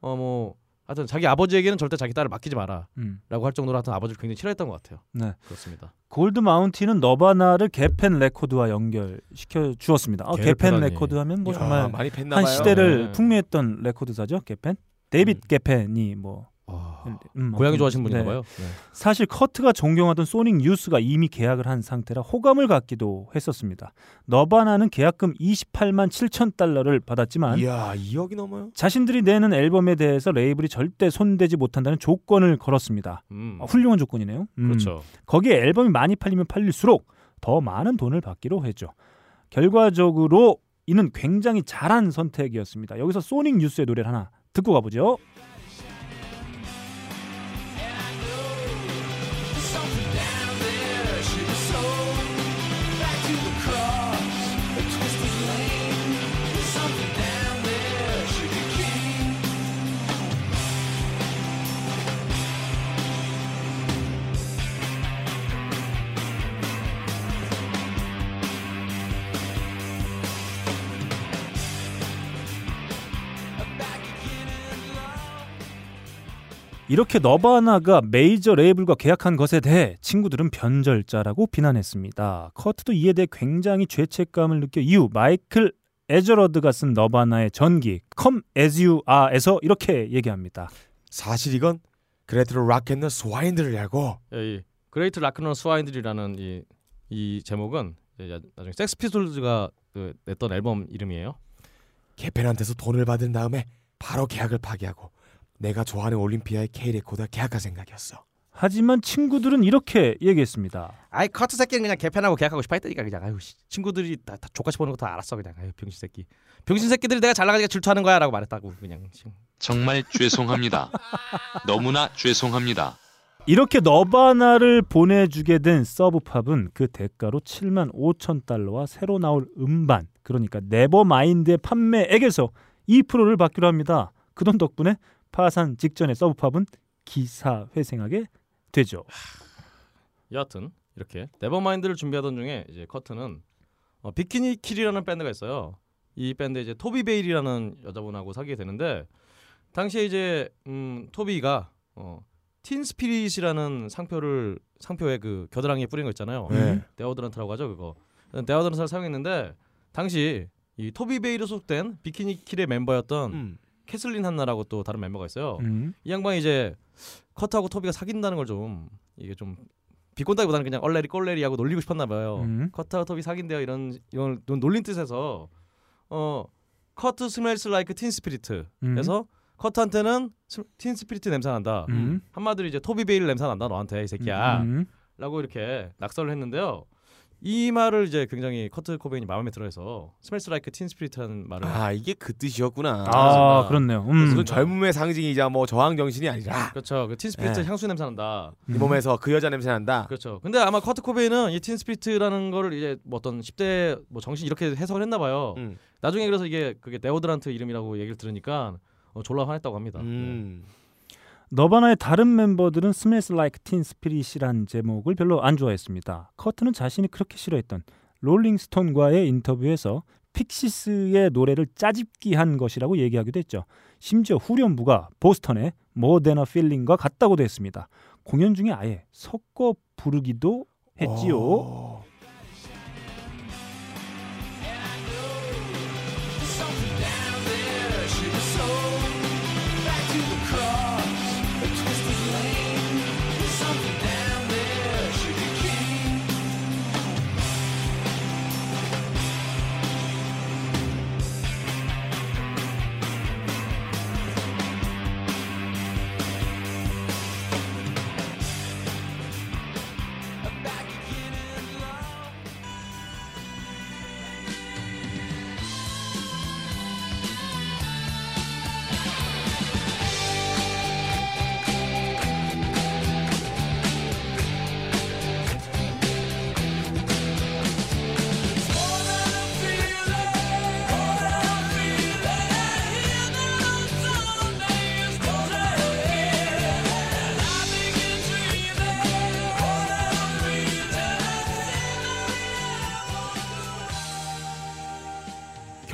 어 뭐 하여튼 자기 아버지에게는 절대 자기 딸을 맡기지 마라라고 음. 할 정도로 하여튼 아버지를 굉장히 싫어했던 것 같아요. 네. 그렇습니다. 골드 마운틴은 너바나를 개펜 레코드와 연결시켜 주었습니다. 어, 개펜. 레코드 하면 뭐 야, 정말 한. 시대를 네. 풍미했던 레코드사죠. 개펜. 데이빗 개펜이 뭐 아, 음, 고양이 아무튼, 좋아하시는 분인가 네. 봐요. 네. 사실 커트가 존경하던 소닉 유스가 이미 계약을 한 상태라 호감을 갖기도 했었습니다. 너바나는 계약금 28만 7천 달러를 받았지만 이야 2억이 넘어요? 자신들이 내는 앨범에 대해서 레이블이 절대 손대지 못한다는 조건을 걸었습니다. 음, 어, 훌륭한 조건이네요. 음. 그렇죠. 거기에 앨범이 많이 팔리면 팔릴수록 더 많은 돈을 받기로 했죠. 결과적으로 이는 굉장히 잘한 선택이었습니다. 여기서 소닉 뉴스의 노래를 하나 듣고 가보죠. 이렇게 너바나가 메이저 레이블과 계약한 것에 대해 친구들은 변절자라고 비난했습니다. 커트도 이에 대해 굉장히 죄책감을 느껴 이후 마이클 애저러드가 쓴 너바나의 전기 Come As You Are에서 이렇게 얘기합니다. 사실 이건 Great Rock 'n' Roll Swindle이라고 예, 이 Great Rock 'n' Roll Swindle이라는 이, 이 제목은 나중에 섹스 피스톨즈가 그 냈던 앨범 이름이에요. 개펜한테서 돈을 받은 다음에 바로 계약을 파기하고 내가 좋아하는 올림피아의 K 레코드와 계약할 생각이었어. 하지만 친구들은 이렇게 얘기했습니다. 아이 커트 새끼는 그냥 개펜하고 계약하고 싶어 했다니까 그냥 아유 씨, 친구들이 다, 다 좆같이 보는 거 다 알았어 그냥 아유 병신 새끼 병신 새끼들이 내가 잘 나가니까 질투하는 거야라고 말했다고 그냥 씨. 정말 죄송합니다. 너무나 죄송합니다. 이렇게 너바나를 보내주게 된 서브팝은 그 대가로 7만 5천 달러와 새로 나올 음반 그러니까 Nevermind의 판매액에서 2%를 받기로 합니다. 그 돈 덕분에 파산 직전의 서브팝은 기사회생하게 되죠. 여하튼 이렇게 Nevermind를 준비하던 중에 이제 커트는 어, 비키니 킬이라는 밴드가 있어요. 이 밴드 이제 토비 베일이라는 여자분하고 사귀게 되는데 당시에 이제 음, 토비가 어, Teen Spirit이라는 상표를 상표에 그 겨드랑이에 뿌린 거 있잖아요. 네. 데오드란트라고 하죠 그거. 데오드란트를 사용했는데 당시 이 토비 베일에 소속된 비키니 킬의 멤버였던 음. 캐슬린 한나라고 또 다른 멤버가 있어요. 음. 이 양반이 이제 커트하고 토비가 사귄다는 걸 좀 이게 좀 비꼰다기보다는 그냥 얼레리 꼴레리 하고 놀리고 싶었나 봐요. 음. 커트하고 토비 사귄대요 이런 이런 놀린 뜻에서 어 커트 smells like Teen Spirit 음. 그래서 커트한테는 스- Teen Spirit 냄새 난다. 음. 한마디로 이제 토비 베일 냄새 난다 너한테 이 새끼야. 음. 라고 이렇게 낙서를 했는데요. 이 말을 이제 굉장히 커트 코베인이 마음에 들어해서 Smells Like Teen Spirit 하는 말을 아 이게 그 뜻이었구나. 아, 그렇네요. 음. 무슨 젊음의 상징이자 뭐 저항 정신이 아니라 그렇죠. 그 Teen Spirit 네. 향수 냄새 난다. 이 몸에서 그 여자 냄새 난다. 그렇죠. 근데 아마 커트 코베인은 이 Teen Spirit라는 거를 이제 뭐 어떤 10대 뭐 정신 이렇게 해석을 했나 봐요. 음. 나중에 그래서 이게 그게 데오드란트 이름이라고 얘기를 들으니까 어, 졸라 화냈다고 합니다. 음. 너바나의 다른 멤버들은 Smells Like Teen Spirit이란 제목을 별로 안 좋아했습니다. 커트는 자신이 그렇게 싫어했던 롤링스톤과의 인터뷰에서 픽시스의 노래를 짜집기한 것이라고 얘기하기도 했죠. 심지어 후렴부가 보스턴의 a Feeling과 같다고도 했습니다. 공연 중에 아예 섞어 부르기도 했지요. 어.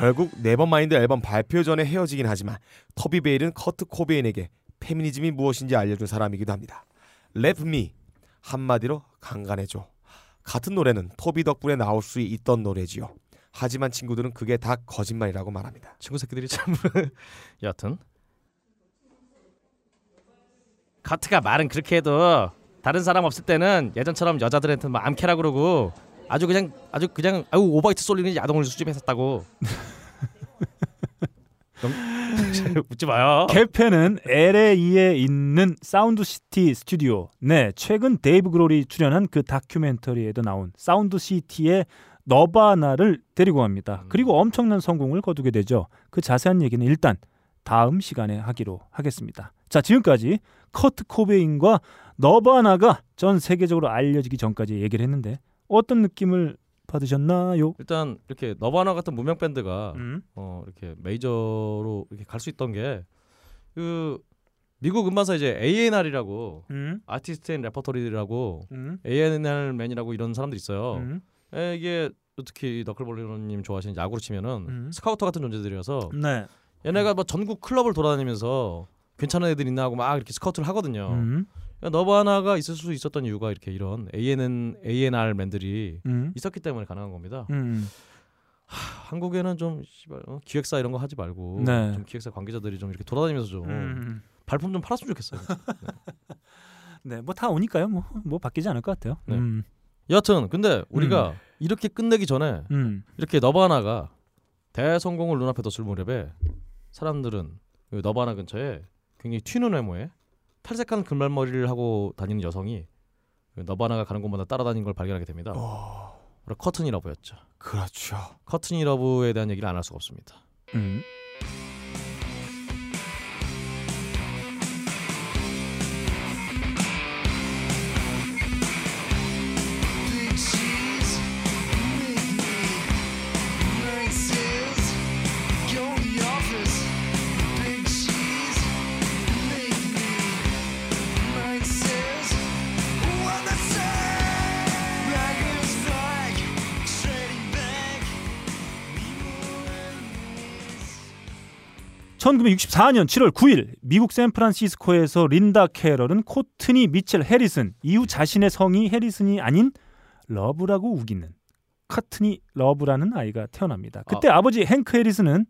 결국 Nevermind 앨범 발표 전에 헤어지긴 하지만 토비 베일은 커트 코베인에게 페미니즘이 무엇인지 알려준 사람이기도 합니다. Rape Me 한마디로 강간해줘. 같은 노래는 토비 덕분에 나올 수 있던 노래지요. 하지만 친구들은 그게 다 거짓말이라고 말합니다. 친구 새끼들이 참 (laughs) 여하튼 커트가 말은 그렇게 해도 다른 사람 없을 때는 예전처럼 여자들한테 막 암캐라 그러고 아주 그냥 아주 그냥 아우 오바이트 쏠리는 야동을 수집했었다고. 좀- (laughs) 웃지 마요. 게펜은 LA에 있는 사운드 시티 스튜디오. 네, 최근 데이브 그롤이 출연한 그 다큐멘터리에도 나온 사운드 시티의 너바나를 데리고 갑니다. 그리고 엄청난 성공을 거두게 되죠. 그 자세한 얘기는 일단 다음 시간에 하기로 하겠습니다. 자, 지금까지 커트 코베인과 너바나가 전 세계적으로 알려지기 전까지 얘기를 했는데 어떤 느낌을 받으셨나요? 일단 이렇게 너바나 같은 무명 밴드가 음. 어 이렇게 메이저로 이렇게 갈 수 있던 게 그 미국 음반사 이제 A&R이라고 음. artist and repertory라고 음. A&R man이라고 이런 사람들 있어요. 음. 에, 이게 특히 너클볼리님 좋아하시는 야구로 치면은 음. 스카우터 같은 존재들이어서 네. 얘네가 뭐 전국 클럽을 돌아다니면서 괜찮은 애들 있나 하고 막 이렇게 스카우트를 하거든요. 음. 그러니까 너바나가 있을 수 있었던 이유가 이렇게 이런 A&N, A&R 맨들이 음. 있었기 때문에 가능한 겁니다. 음. 하, 한국에는 좀 씨발, 어, 기획사 이런 거 하지 말고 네. 좀 기획사 관계자들이 좀 이렇게 돌아다니면서 좀 음. 발품 좀 팔았으면 좋겠어요. (laughs) 네, 뭐다 오니까요. 뭐 뭐 바뀌지 않을 것 같아요. 네. 음. 여하튼 근데 우리가 이렇게 끝내기 전에 음. 이렇게 너바나가 대성공을 눈앞에 뒀을 무렵에 사람들은 그 너바나 근처에 굉장히 튀는 외모에 탈색한 금발머리를 하고 다니는 여성이 그 너바나가 가는 곳마다 따라다니는 걸 발견하게 됩니다. 바로 커튼이 러브였죠. 그렇죠. 커튼이 러브에 대한 얘기를 안 할 수가 없습니다. 음. (1964년 7월 9일) 미국 샌프란시스코에서 린다 캐럴은 코트니 미첼 해리슨 이후 자신의 성이 해리슨이 아닌 러브라고 우기는 커트니 러브라는 아이가 태어납니다. 그때 아버지 행크 해리슨은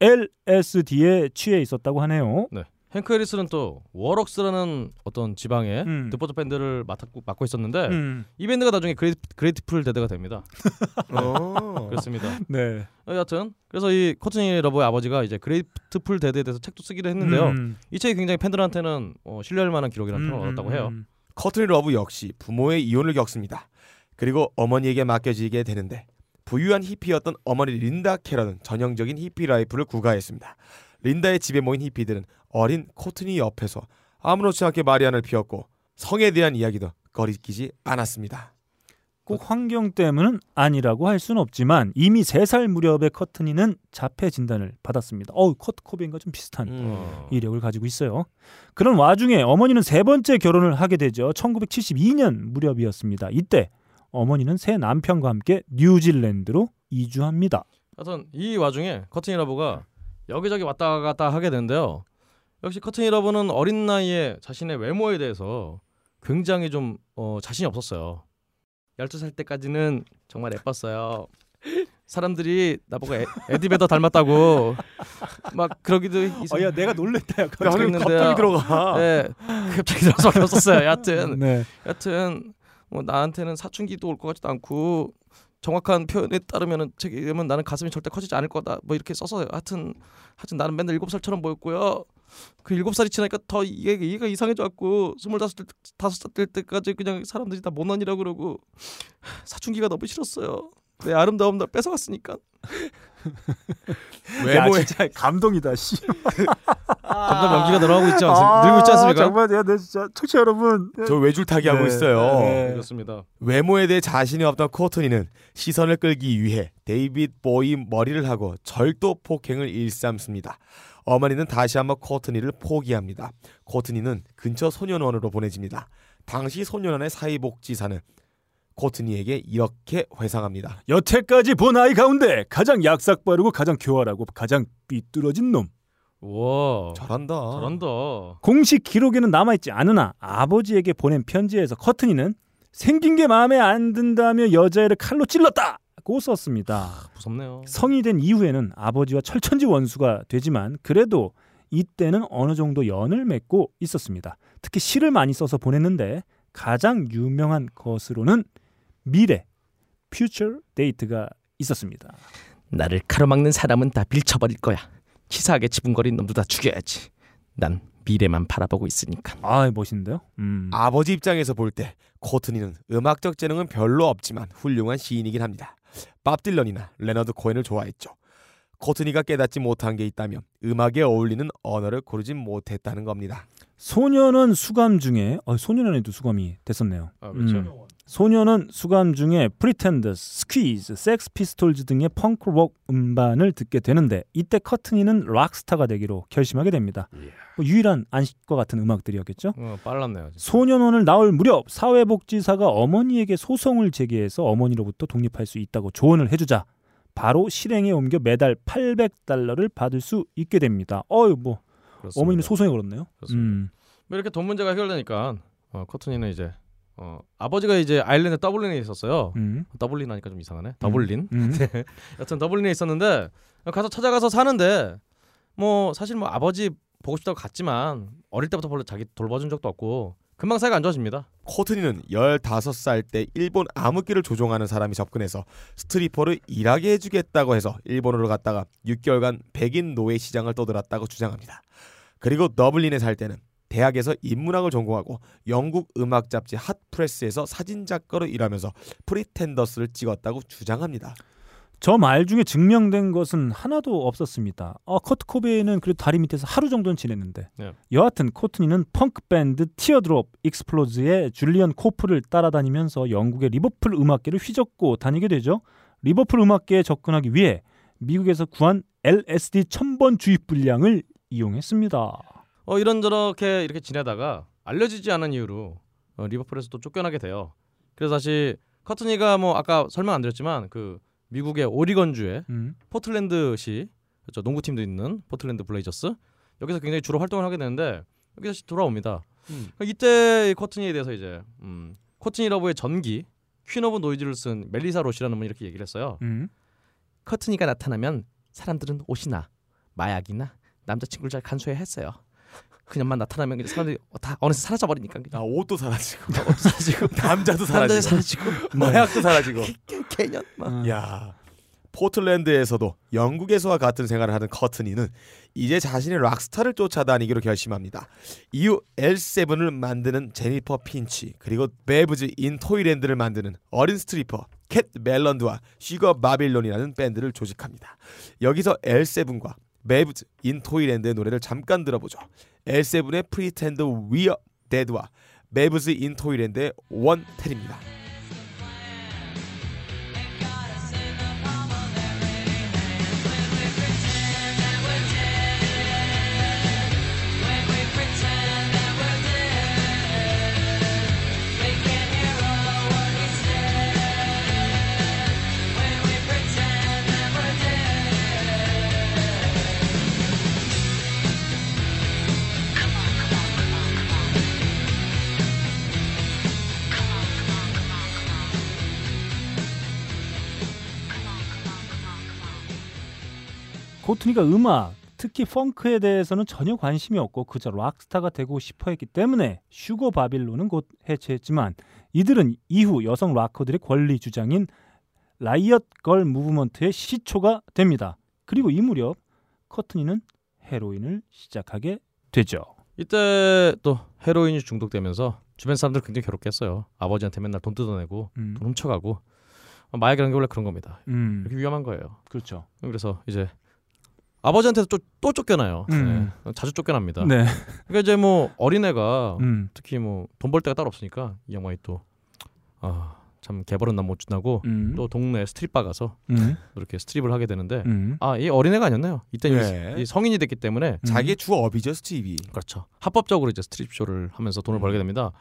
LSD에 취해 있었다고 하네요 행크 해리스는 또 워럭스라는 어떤 지방의 음. 드포트 밴드를 맡고, 맡고 있었는데 음. 이 밴드가 나중에 그레이트, 그레이트풀 데드가 됩니다. (laughs) 어. 그렇습니다. 네 어, 여하튼 그래서 이 커트니 러브의 아버지가 이제 그레이트풀 데드에 대해서 책도 쓰기도 했는데요. 음. 이 책이 굉장히 팬들한테는 어, 신뢰할 만한 기록이라는 평을 얻었다고 해요. 음. 커트니 러브 역시 부모의 이혼을 겪습니다. 그리고 어머니에게 맡겨지게 되는데 부유한 히피였던 어머니 린다 캐럴은 전형적인 히피 라이프를 구가했습니다. 린다의 집에 모인 히피들은 어린 코트니 옆에서 아무렇지 않게 마리화나를 피웠고 성에 대한 이야기도 거리끼지 않았습니다. 꼭 환경 때문은 아니라고 할 수는 없지만 이미 3살 무렵의 커트니는 자폐 진단을 받았습니다. 어우 커트 코베인과 좀 비슷한 어. 이력을 가지고 있어요. 그런 와중에 어머니는 세 번째 결혼을 하게 되죠. 1972년 무렵이었습니다. 이때 어머니는 새 남편과 함께 뉴질랜드로 이주합니다. 하여튼 이 와중에 커트니 러브가 여기저기 왔다 갔다 하게 되는데요. 역시 커트니 러브는 어린 나이에 자신의 외모에 대해서 굉장히 좀 어, 자신이 없었어요. 12살 때까지는 정말 예뻤어요. 사람들이 나보고 에, 에디베더 닮았다고 막 그러기도 있- 어야 내가 놀랬다. 약간. 갑자기. 들어가. 네, 갑자기 들어서 없었어요. 여하튼 네. 여하튼 뭐 나한테는 사춘기도 올 것 같지도 않고 정확한 표현에 따르면은 책임은 나는 가슴이 절대 커지지 않을 거다 뭐 이렇게 써서 하여튼 하여튼 나는 맨날 일곱 살처럼 보였고요 그 일곱 살이 지나니까 더 이게 이가 이상해져 갖고 스물다섯 살 다섯 살될 때까지 그냥 사람들이 다 모난이라 그러고 사춘기가 너무 싫었어요 내 아름다움 날 뺏어갔으니까 야, 외모에 진짜 감동이다. 씨. 점점 연기가 늘어나고 있지 않습니까? 늘고 있지 않습니까? 정말 야, 내 진짜 청취자 여러분. 저 외줄타기 하고 네. 있어요. 네. 그렇습니다 외모에 대해 자신이 없던 코트니는 시선을 끌기 위해 데이빗 보이 머리를 하고 절도 폭행을 일삼습니다. 어머니는 다시 한번 코트니를 포기합니다. 코트니는 근처 소년원으로 보내집니다. 당시 소년원의 사회복지사는 코트니에게 이렇게 회상합니다. 여태까지 본 아이 가운데 가장 약삭 빠르고 가장 교활하고 가장 삐뚤어진 놈. 와 잘한다. 잘한다 공식 기록에는 남아있지 않으나 아버지에게 보낸 편지에서 커튼이는 생긴 게 마음에 안 든다며 여자애를 칼로 찔렀다 고 썼습니다. 무섭네요 성이 된 이후에는 아버지와 철천지 원수가 되지만 그래도 이때는 어느 정도 연을 맺고 있었습니다. 특히 시를 많이 써서 보냈는데 가장 유명한 것으로는 미래, future date가 있었습니다. 나를 가로막는 사람은 다 밀쳐버릴 거야. 치사하게 지분거린 놈도 다 죽여야지. 난 미래만 바라보고 있으니까. 아 멋있는데요? 음. 아버지 입장에서 볼 때 코트니는 음악적 재능은 별로 없지만 훌륭한 시인이긴 합니다. 밥 딜런이나 레너드 코엔을 좋아했죠. 코트니가 깨닫지 못한 게 있다면 음악에 어울리는 언어를 고르지 못했다는 겁니다. 소년원 수감 중에 어, 소년원에도 수감이 됐었네요. 아, 그렇죠. 음. 소년원 수감 중에 프리텐더스, 스퀴즈, 섹스 피스톨즈 등의 펑크록 음반을 듣게 되는데 이때 커트니는 락스타가 되기로 결심하게 됩니다. 뭐 유일한 안식과 같은 음악들이었겠죠. 어, 빨랐네요 진짜. 소년원을 나올 무렵 사회복지사가 어머니에게 소송을 제기해서 어머니로부터 독립할 수 있다고 조언을 해주자 바로 실행에 옮겨 매달 800달러를 받을 수 있게 됩니다. 어유 뭐 그렇습니다. 어머니는 소송에 걸었네요. 그렇습니다. 음. 뭐 이렇게 돈 문제가 해결되니까 어, 커튼이는 이제 어, 아버지가 이제 아일랜드 더블린에 있었어요. 음. 더블린 하니까 좀 이상하네. 더블린. 음. (laughs) 네. 여튼 더블린에 있었는데 가서 찾아가서 사는데 뭐 사실 뭐 아버지 보고 싶다고 갔지만 어릴 때부터 별로 자기 돌봐준 적도 없고 금방 사이가 안 좋아집니다. 코트니는 15살 때 일본 암흑기를 조종하는 사람이 접근해서 스트리퍼로 일하게 해주겠다고 해서 일본으로 갔다가 6개월간 백인 노예 시장을 떠돌았다고 주장합니다. 그리고 더블린에 살 때는 대학에서 인문학을 전공하고 영국 음악 잡지 핫프레스에서 사진 작가로 일하면서 프리텐더스를 찍었다고 주장합니다. 저 말 중에 증명된 것은 하나도 없었습니다. 어, 커트 코베인은 그래도 다리 밑에서 하루 정도는 지냈는데 네. 여하튼 코트니는 펑크 밴드 티어드롭 익스플로즈의 줄리언 코프를 따라다니면서 영국의 리버풀 음악계를 휘젓고 다니게 되죠. 리버풀 음악계에 접근하기 위해 미국에서 구한 LSD 천번 주입 분량을 이용했습니다. 어 이런저렇게 이렇게 지내다가 알려지지 않은 이유로 어, 리버풀에서 또 쫓겨나게 돼요. 그래서 다시 커트니가 뭐 아까 설명 안 드렸지만 그 미국의 오리건주의 음. 포틀랜드시 그렇죠 농구팀도 있는 포틀랜드 블레이저스 여기서 굉장히 주로 활동을 하게 되는데 여기 다시 돌아옵니다. 그러니까 이때 이 커트니에 대해서 이제 음, 커트니 러브의 전기 Queen of Noise를 쓴 멜리사 로시라는 분이 이렇게 얘기를 했어요. 음. 커트니가 나타나면 사람들은 옷이나 마약이나 남자친구를 잘 간수해야 했어요. 그년만 나타나면 그냥 사람들이 다 어느새 사라져 버리니까 아 옷도 사라지고 옷도 사라지고 (laughs) 남자도 사라지고 사라지고 (laughs) 마약도 사라지고 개년 막 음. 야 포틀랜드에서도 영국에서와 같은 생활을 하는 커트니는 이제 자신의 락스타를 쫓아다니기로 결심합니다. 이후 L7을 만드는 제니퍼 핀치 그리고 베브즈 인 토이랜드를 만드는 어린 스트리퍼 캣 멜런드와 쉬거 바빌론이라는 밴드를 조직합니다. 여기서 L7과 베브즈 인 토이랜드의 노래를 잠깐 들어보죠. L7의 Pretend We're Dead와 베브즈 인 토이랜드의 Won't Tell입니다. 코트니가 음악, 특히 펑크에 대해서는 전혀 관심이 없고 그저 락스타가 되고 싶어 했기 때문에 슈거 바빌론은 곧 해체했지만 이들은 이후 여성 락커들의 권리 주장인 Riot Grrrl movement의 시초가 됩니다. 그리고 이 무렵 커트니는 헤로인을 시작하게 되죠. 이때 또 헤로인이 중독되면서 주변 사람들 굉장히 괴롭겠어요. 아버지한테 맨날 돈 뜯어내고 음. 돈 훔쳐가고 마약이라는 게 원래 그런 겁니다. 음, 이렇게 위험한 거예요. 그렇죠. 그래서 이제 아버지한테도 또, 또 쫓겨나요. 음. 네, 자주 쫓겨납니다. 네. 그러니까 이제 뭐 어린애가 음, 특히 뭐 돈 벌 데가 따로 없으니까 이 양반이 또 아 참 개 버릇 남 못 준다고 음, 또 동네 스트립바 가서 음, 이렇게 스트립을 하게 되는데 음, 아이 어린애가 아니었네요. 이때는 네. 이, 이 성인이 됐기 때문에 음. 자기의 주 업이죠 스트립이. 그렇죠. 합법적으로 이제 스트립 쇼를 하면서 돈을 벌게 됩니다.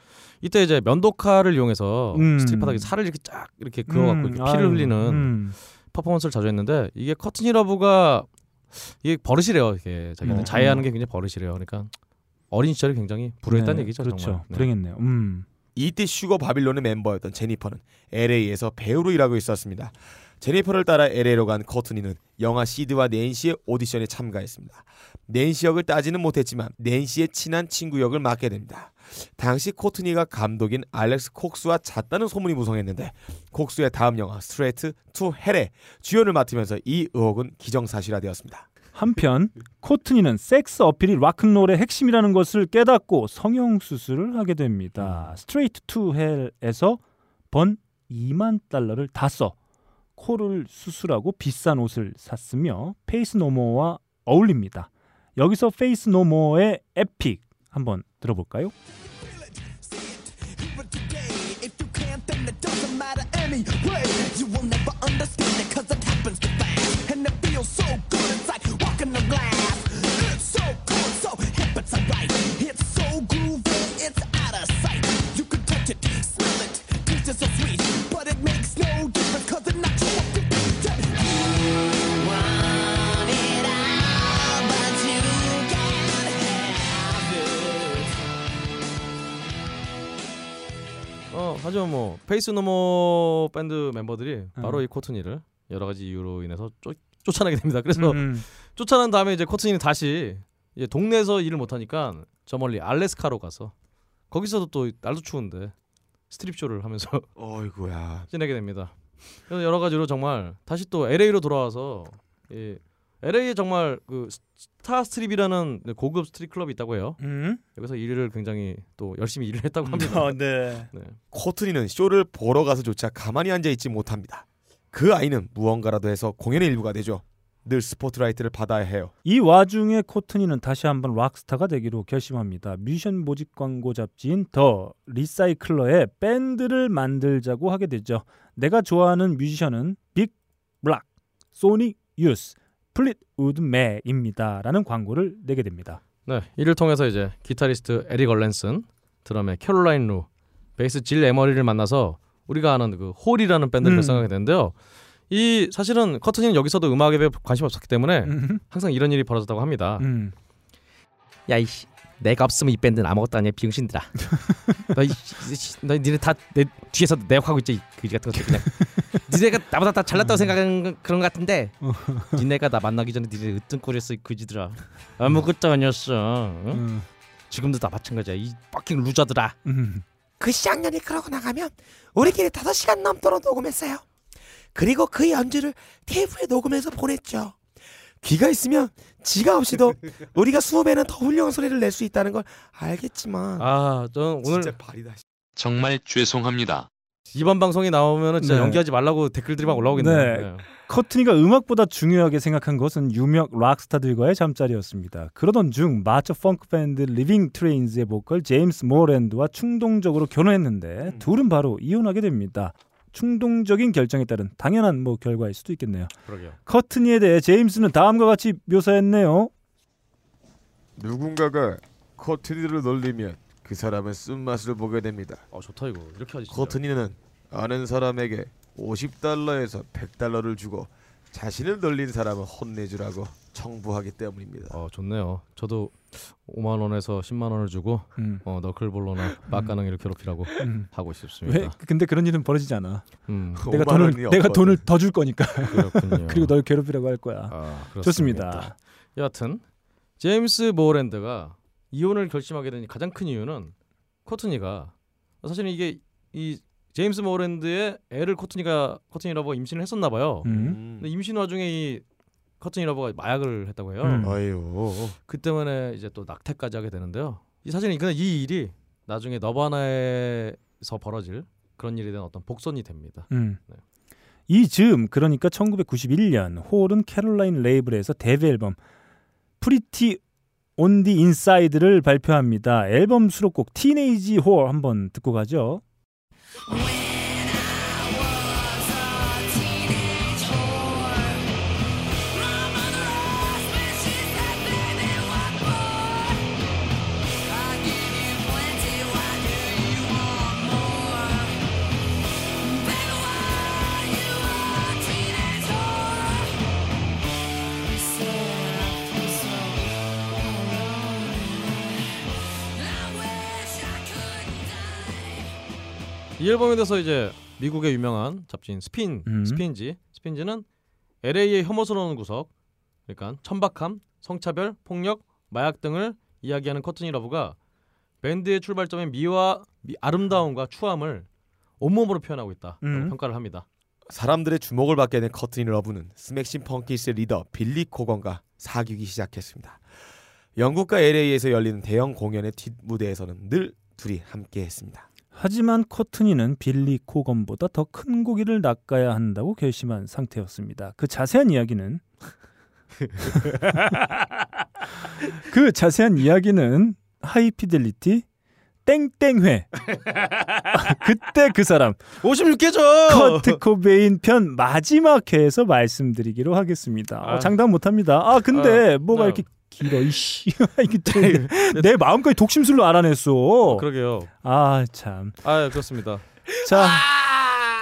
이때 이제 면도칼을 이용해서 음. 스트립 바닥에 살을 이렇게 쫙 이렇게 그어갖고 음, 이렇게 피를 아유, 흘리는 음, 퍼포먼스를 자주 했는데 이게 커트니 러브가 이게 버릇이래요. 이게 자기는 어, 자해하는 어. 게 굉장히 버릇이래요. 그러니까 어린 시절이 굉장히 불우했다는 네, 얘기죠. 그렇죠. 정말. 네. 불행했네요. 음. 이때 슈거 바빌론의 멤버였던 제니퍼는 LA에서 배우로 일하고 있었습니다. 제니퍼를 따라 LA로 간 커트니는 영화 시드와 낸시의 오디션에 참가했습니다. 낸시 역을 따지는 못했지만 낸시의 친한 친구 역을 맡게 됩니다. 당시 코트니가 감독인 알렉스 콕스와 잤다는 소문이 무성했는데 콕스의 다음 영화 Straight to Hell의 주연을 맡으면서 이 의혹은 기정사실화되었습니다. 한편 코트니는 섹스 어필이 락큰롤의 핵심이라는 것을 깨닫고 성형 수술을 하게 됩니다. Straight to Hell에서 번 2만 달러를 다 써 코를 수술하고 비싼 옷을 샀으며 페이스 노 모어와 어울립니다. 여기서 페이스 노모의 에픽 한번 들어볼까요? But today, if you 하지만 뭐 페이스 노 모어 밴드 멤버들이 바로 음. 이 코트니를 여러 가지 이유로 인해서 쫓, 쫓아나게 됩니다. 그래서 음, 쫓아난 다음에 이제 코트니는 다시 이제 동네에서 일을 못 하니까 저 멀리 알래스카로 가서 거기서도 또 날도 추운데 스트립 쇼를 하면서 (laughs) 어이구야. 지내게 됩니다. 그래서 여러 가지로 정말 다시 또 LA로 돌아와서 이 LA에 정말 그 스타 스트립이라는 고급 스트립 클럽이 있다고 해요. 음. 여기서 일을 굉장히 또 열심히 일을 했다고 합니다. 아, 네. (laughs) 네. 코트니는 쇼를 보러 가서조차 가만히 앉아 있지 못합니다. 그 아이는 무언가라도 해서 공연의 일부가 되죠. 늘 스포트라이트를 받아야 해요. 이 와중에 코트니는 다시 한번 락스타가 되기로 결심합니다. 뮤지션 모집 광고 잡지인 더 리사이클러에 밴드를 만들자고 하게 되죠. 내가 좋아하는 뮤지션은 빅 블랙, 소닉 유스, 플리트우드 맥입니다라는 광고를 내게 됩니다. 네, 이를 통해서 이제 기타리스트 에릭 얼렌슨, 드럼의 캐롤라인 루, 베이스 질 에머리를 만나서 우리가 아는 그 홀이라는 밴드를 음. 결성하게 되는데요. 이 사실은 커트니는 여기서도 음악에 별 관심 없었기 때문에 음, 항상 이런 일이 벌어졌다고 합니다. 음. 야 이씨 내가 없으면 이 밴드는 아무것도 아니야. 병신들아. (laughs) 너, 이, 씨, 너 니네 다 내 뒤에서 내 욕하고 있지 이 그지 같은 것들 그냥. (laughs) 니네가 나보다 다 잘났다고 생각하는 그런 것 같은데 (laughs) 니네가 나 만나기 전에 니네 으뜸거렸어 이 그지들아. 아무것도 아니었어 응? 음, 지금도 다 마찬가지야 이 빡킹 루저들아. 음. 그 쌍년이 그러고 나가면 우리끼리 다섯 시간 넘도록 녹음했어요. 그리고 그 연주를 테이프에 녹음해서 보냈죠. 귀가 있으면 지가 없이도 우리가 수업에는 더 훌륭한 소리를 낼 수 있다는 걸 알겠지만 아, 저는 오늘 진짜 발이다. 정말 죄송합니다. 이번 방송이 나오면은 진짜 네. 연기하지 말라고 댓글들이 막 올라오겠네요. 네. 네. 커트니가 음악보다 중요하게 생각한 것은 유명 락스타들과의 잠자리였습니다. 그러던 중 마초 펑크 밴드 리빙 트레인즈의 보컬 제임스 모랜드와 충동적으로 결혼했는데 둘은 바로 이혼하게 됩니다. 충동적인 결정에 따른 당연한 뭐 결과일 수도 있겠네요. 그러게요. 커트니에 대해 제임스는 다음과 같이 묘사했네요. 누군가가 커트니를 놀리면 그 사람은 쓴맛을 보게 됩니다. 어, 좋다 이거. 이렇게 하지. 진짜. 커트니는 아는 사람에게 50달러에서 100달러를 주고 자신을 놀린 사람은 혼내주라고 청부하기 때문입니다. 어, 좋네요. 저도 5만 원에서 10만 원을 주고 음. 어, 너클볼로나 빡가능이를 괴롭히라고 음. 하고 싶습니다. 왜? 근데 그런 일은 벌어지지 않아. 음. 내가 5만 돈을 내가 없거든. 돈을 더 줄 거니까. 그렇군요. (laughs) 그리고 널 괴롭히라고 할 거야. 아. 좋습니다. 여하튼 제임스 모랜드가 이혼을 결심하게 된 가장 큰 이유는 코트니가 사실은 이게 이 제임스 모랜드의 애를 코트니가 코트니 러브가 임신을 했었나 봐요. 음. 근데 임신 와중에 이 커트니 러브가 마약을 했다고 해요. 음. 아유. 그 때문에 이제 또 낙태까지 하게 되는데요. 이 사실은 근데 이 일이 나중에 너바나에서 벌어질 그런 일에 대한 어떤 복선이 됩니다. 음. 네. 이 즈음 그러니까 1991년 홀은 캐롤라인 레이블에서 데뷔 앨범 프리티 온디 인사이드를 발표합니다. 앨범 수록곡 티네이지 홀 한번 듣고 가죠. We 이 앨범에 대해서 이제 미국의 유명한 잡지인 스핀 음. 스핀지 스핀지는 LA의 혐오스러운 구석 그러니까 천박함, 성차별, 폭력, 마약 등을 이야기하는 커트니 러브가 밴드의 출발점인 미와 미- 아름다움과 추함을 온몸으로 표현하고 있다 음. 평가를 합니다. 사람들의 주목을 받게 된 커트니 러브는 스매싱 펌킨스의 리더 빌리 코건과 사귀기 시작했습니다. 영국과 LA에서 열리는 대형 공연의 뒷무대에서는 늘 둘이 함께했습니다. 하지만 커튼이는 빌리 코건보다 더 큰 고기를 낚아야 한다고 결심한 상태였습니다. 그 자세한 이야기는 (laughs) 그 자세한 이야기는 하이피델리티 땡땡회 (laughs) 그때 그 사람 56개죠. 커트 코베인 편 마지막 회에서 말씀드리기로 하겠습니다. 어, 아. 장담 못합니다. 아 근데 뭐가 네. 이렇게 길어 이씨 이게 내, 내 마음까지 독심술로 알아냈어. 그러게요. 아 참. 아 그렇습니다. 자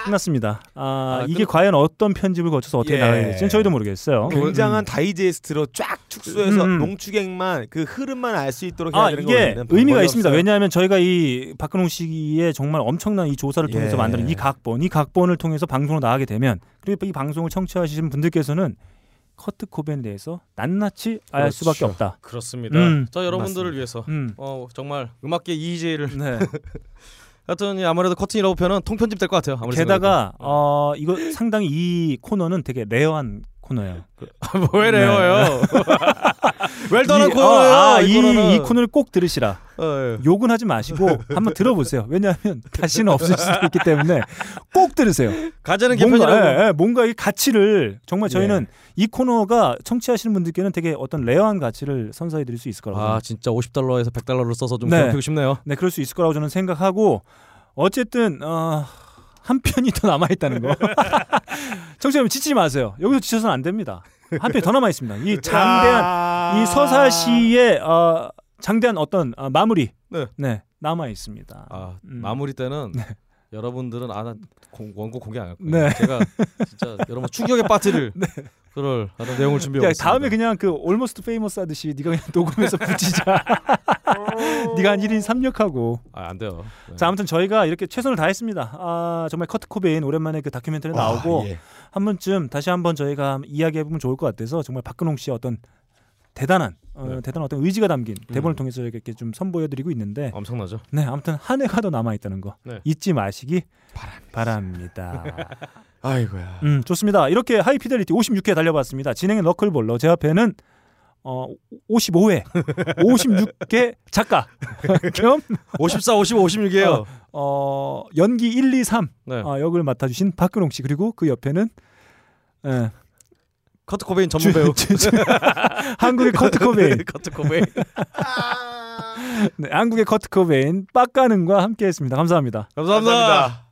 끝났습니다. 아, 아, 이게 끝- 과연 어떤 편집을 거쳐서 어떻게 예. 나가야 될지는 저희도 모르겠어요. 굉장한 다이제스트로 쫙 축소해서 음, 음. 농축액만 그 흐름만 알 수 있도록 해야 아 되는 이게 거예요. 의미가 있습니다. 왜냐하면 저희가 이 박근홍 씨의 정말 엄청난 이 조사를 통해서 예. 만드는 이 각본, 이 각본을 통해서 방송으로 나가게 되면 그리고 이 방송을 청취하시는 분들께서는 커트 코베인에 대해서 낱낱이 알 그렇죠. 수밖에 없다. 그렇습니다. 음. 자 여러분들을 맞습니다. 위해서 음. 어 정말 음악계 이재를 네. (laughs) 하여튼 이 아무래도 커트니 러브 편은 통편집 될 것 같아요. 게다가 어 이거 상당히 이 코너는 되게 rare한 코너예요. 왜 레어요? well-done한 이- 코너예요. 어, 아, 이. 이 코너를 꼭 들으시라. 어, 예. 욕은 하지 마시고 한번 들어보세요. 왜냐하면 다시는 없을 수도 있기 때문에 꼭 들으세요. 가자는 개편이라고. 예, 예, 뭔가 이 가치를 정말 저희는 이 코너가 청취하시는 분들께는 되게 어떤 rare한 가치를 선사해 드릴 수 있을 거라고. 아 진짜 50달러에서 100달러를 써서 좀 네. 괴롭히고 싶네요. 네, 그럴 수 있을 거라고 저는 생각하고 어쨌든 어, 한 편이 더 남아 있다는 거. (laughs) 청취자 여러분 지치지 마세요. 여기서 지쳐서는 안 됩니다. 한 편이 더 남아 있습니다. 이 장대한 이 서사 시의 어, 장대한 어떤 어, 마무리 네. 남아 있습니다. 아 음. 마무리 때는 여러분들은 아나 원고 공개 안 할 거예요. 네. 제가 진짜 여러분 충격에 빠뜨릴 (laughs) 그럴 어떤 내용을 준비하고 야, 있습니다. 그냥 그 Almost Famous 하듯이 네가 그냥 녹음해서 붙이자. (laughs) (laughs) 네가 한 1인 3역하고. 아, 안 돼요. 네. 자, 아무튼 저희가 이렇게 최선을 다했습니다. 아, 정말 커트 코베인 오랜만에 그 다큐멘터리 나오고 아, 예. 한 번쯤 다시 한번 저희가 이야기해 보면 좋을 것 같아서 정말 박근홍 씨의 어떤 대단한 어, 네. 대단한 어떤 의지가 담긴 대본을 음. 통해서 이렇게 좀 선보여드리고 있는데 엄청나죠. 네 아무튼 한 해가 더 남아 있다는 거 네. 잊지 마시기 바랍니다. (laughs) 아이고야. 음 좋습니다. 이렇게 하이피델리티 56회 달려봤습니다. 진행은 너클볼러 제 앞에는 어 55회 56개 작가 (laughs) 겸 54, 55, 56이에요. 어, 연기 1, 2, 3 네. 어, 역을 맡아주신 박근홍 씨 그리고 그 옆에는 예, 커트 코베인 전문 배우. (laughs) 한국의 커트 코베인 (laughs) 커트 코베인. 네, 한국의 커트 코베인 빡가능과 함께했습니다. 감사합니다. 감사합니다. 감사합니다.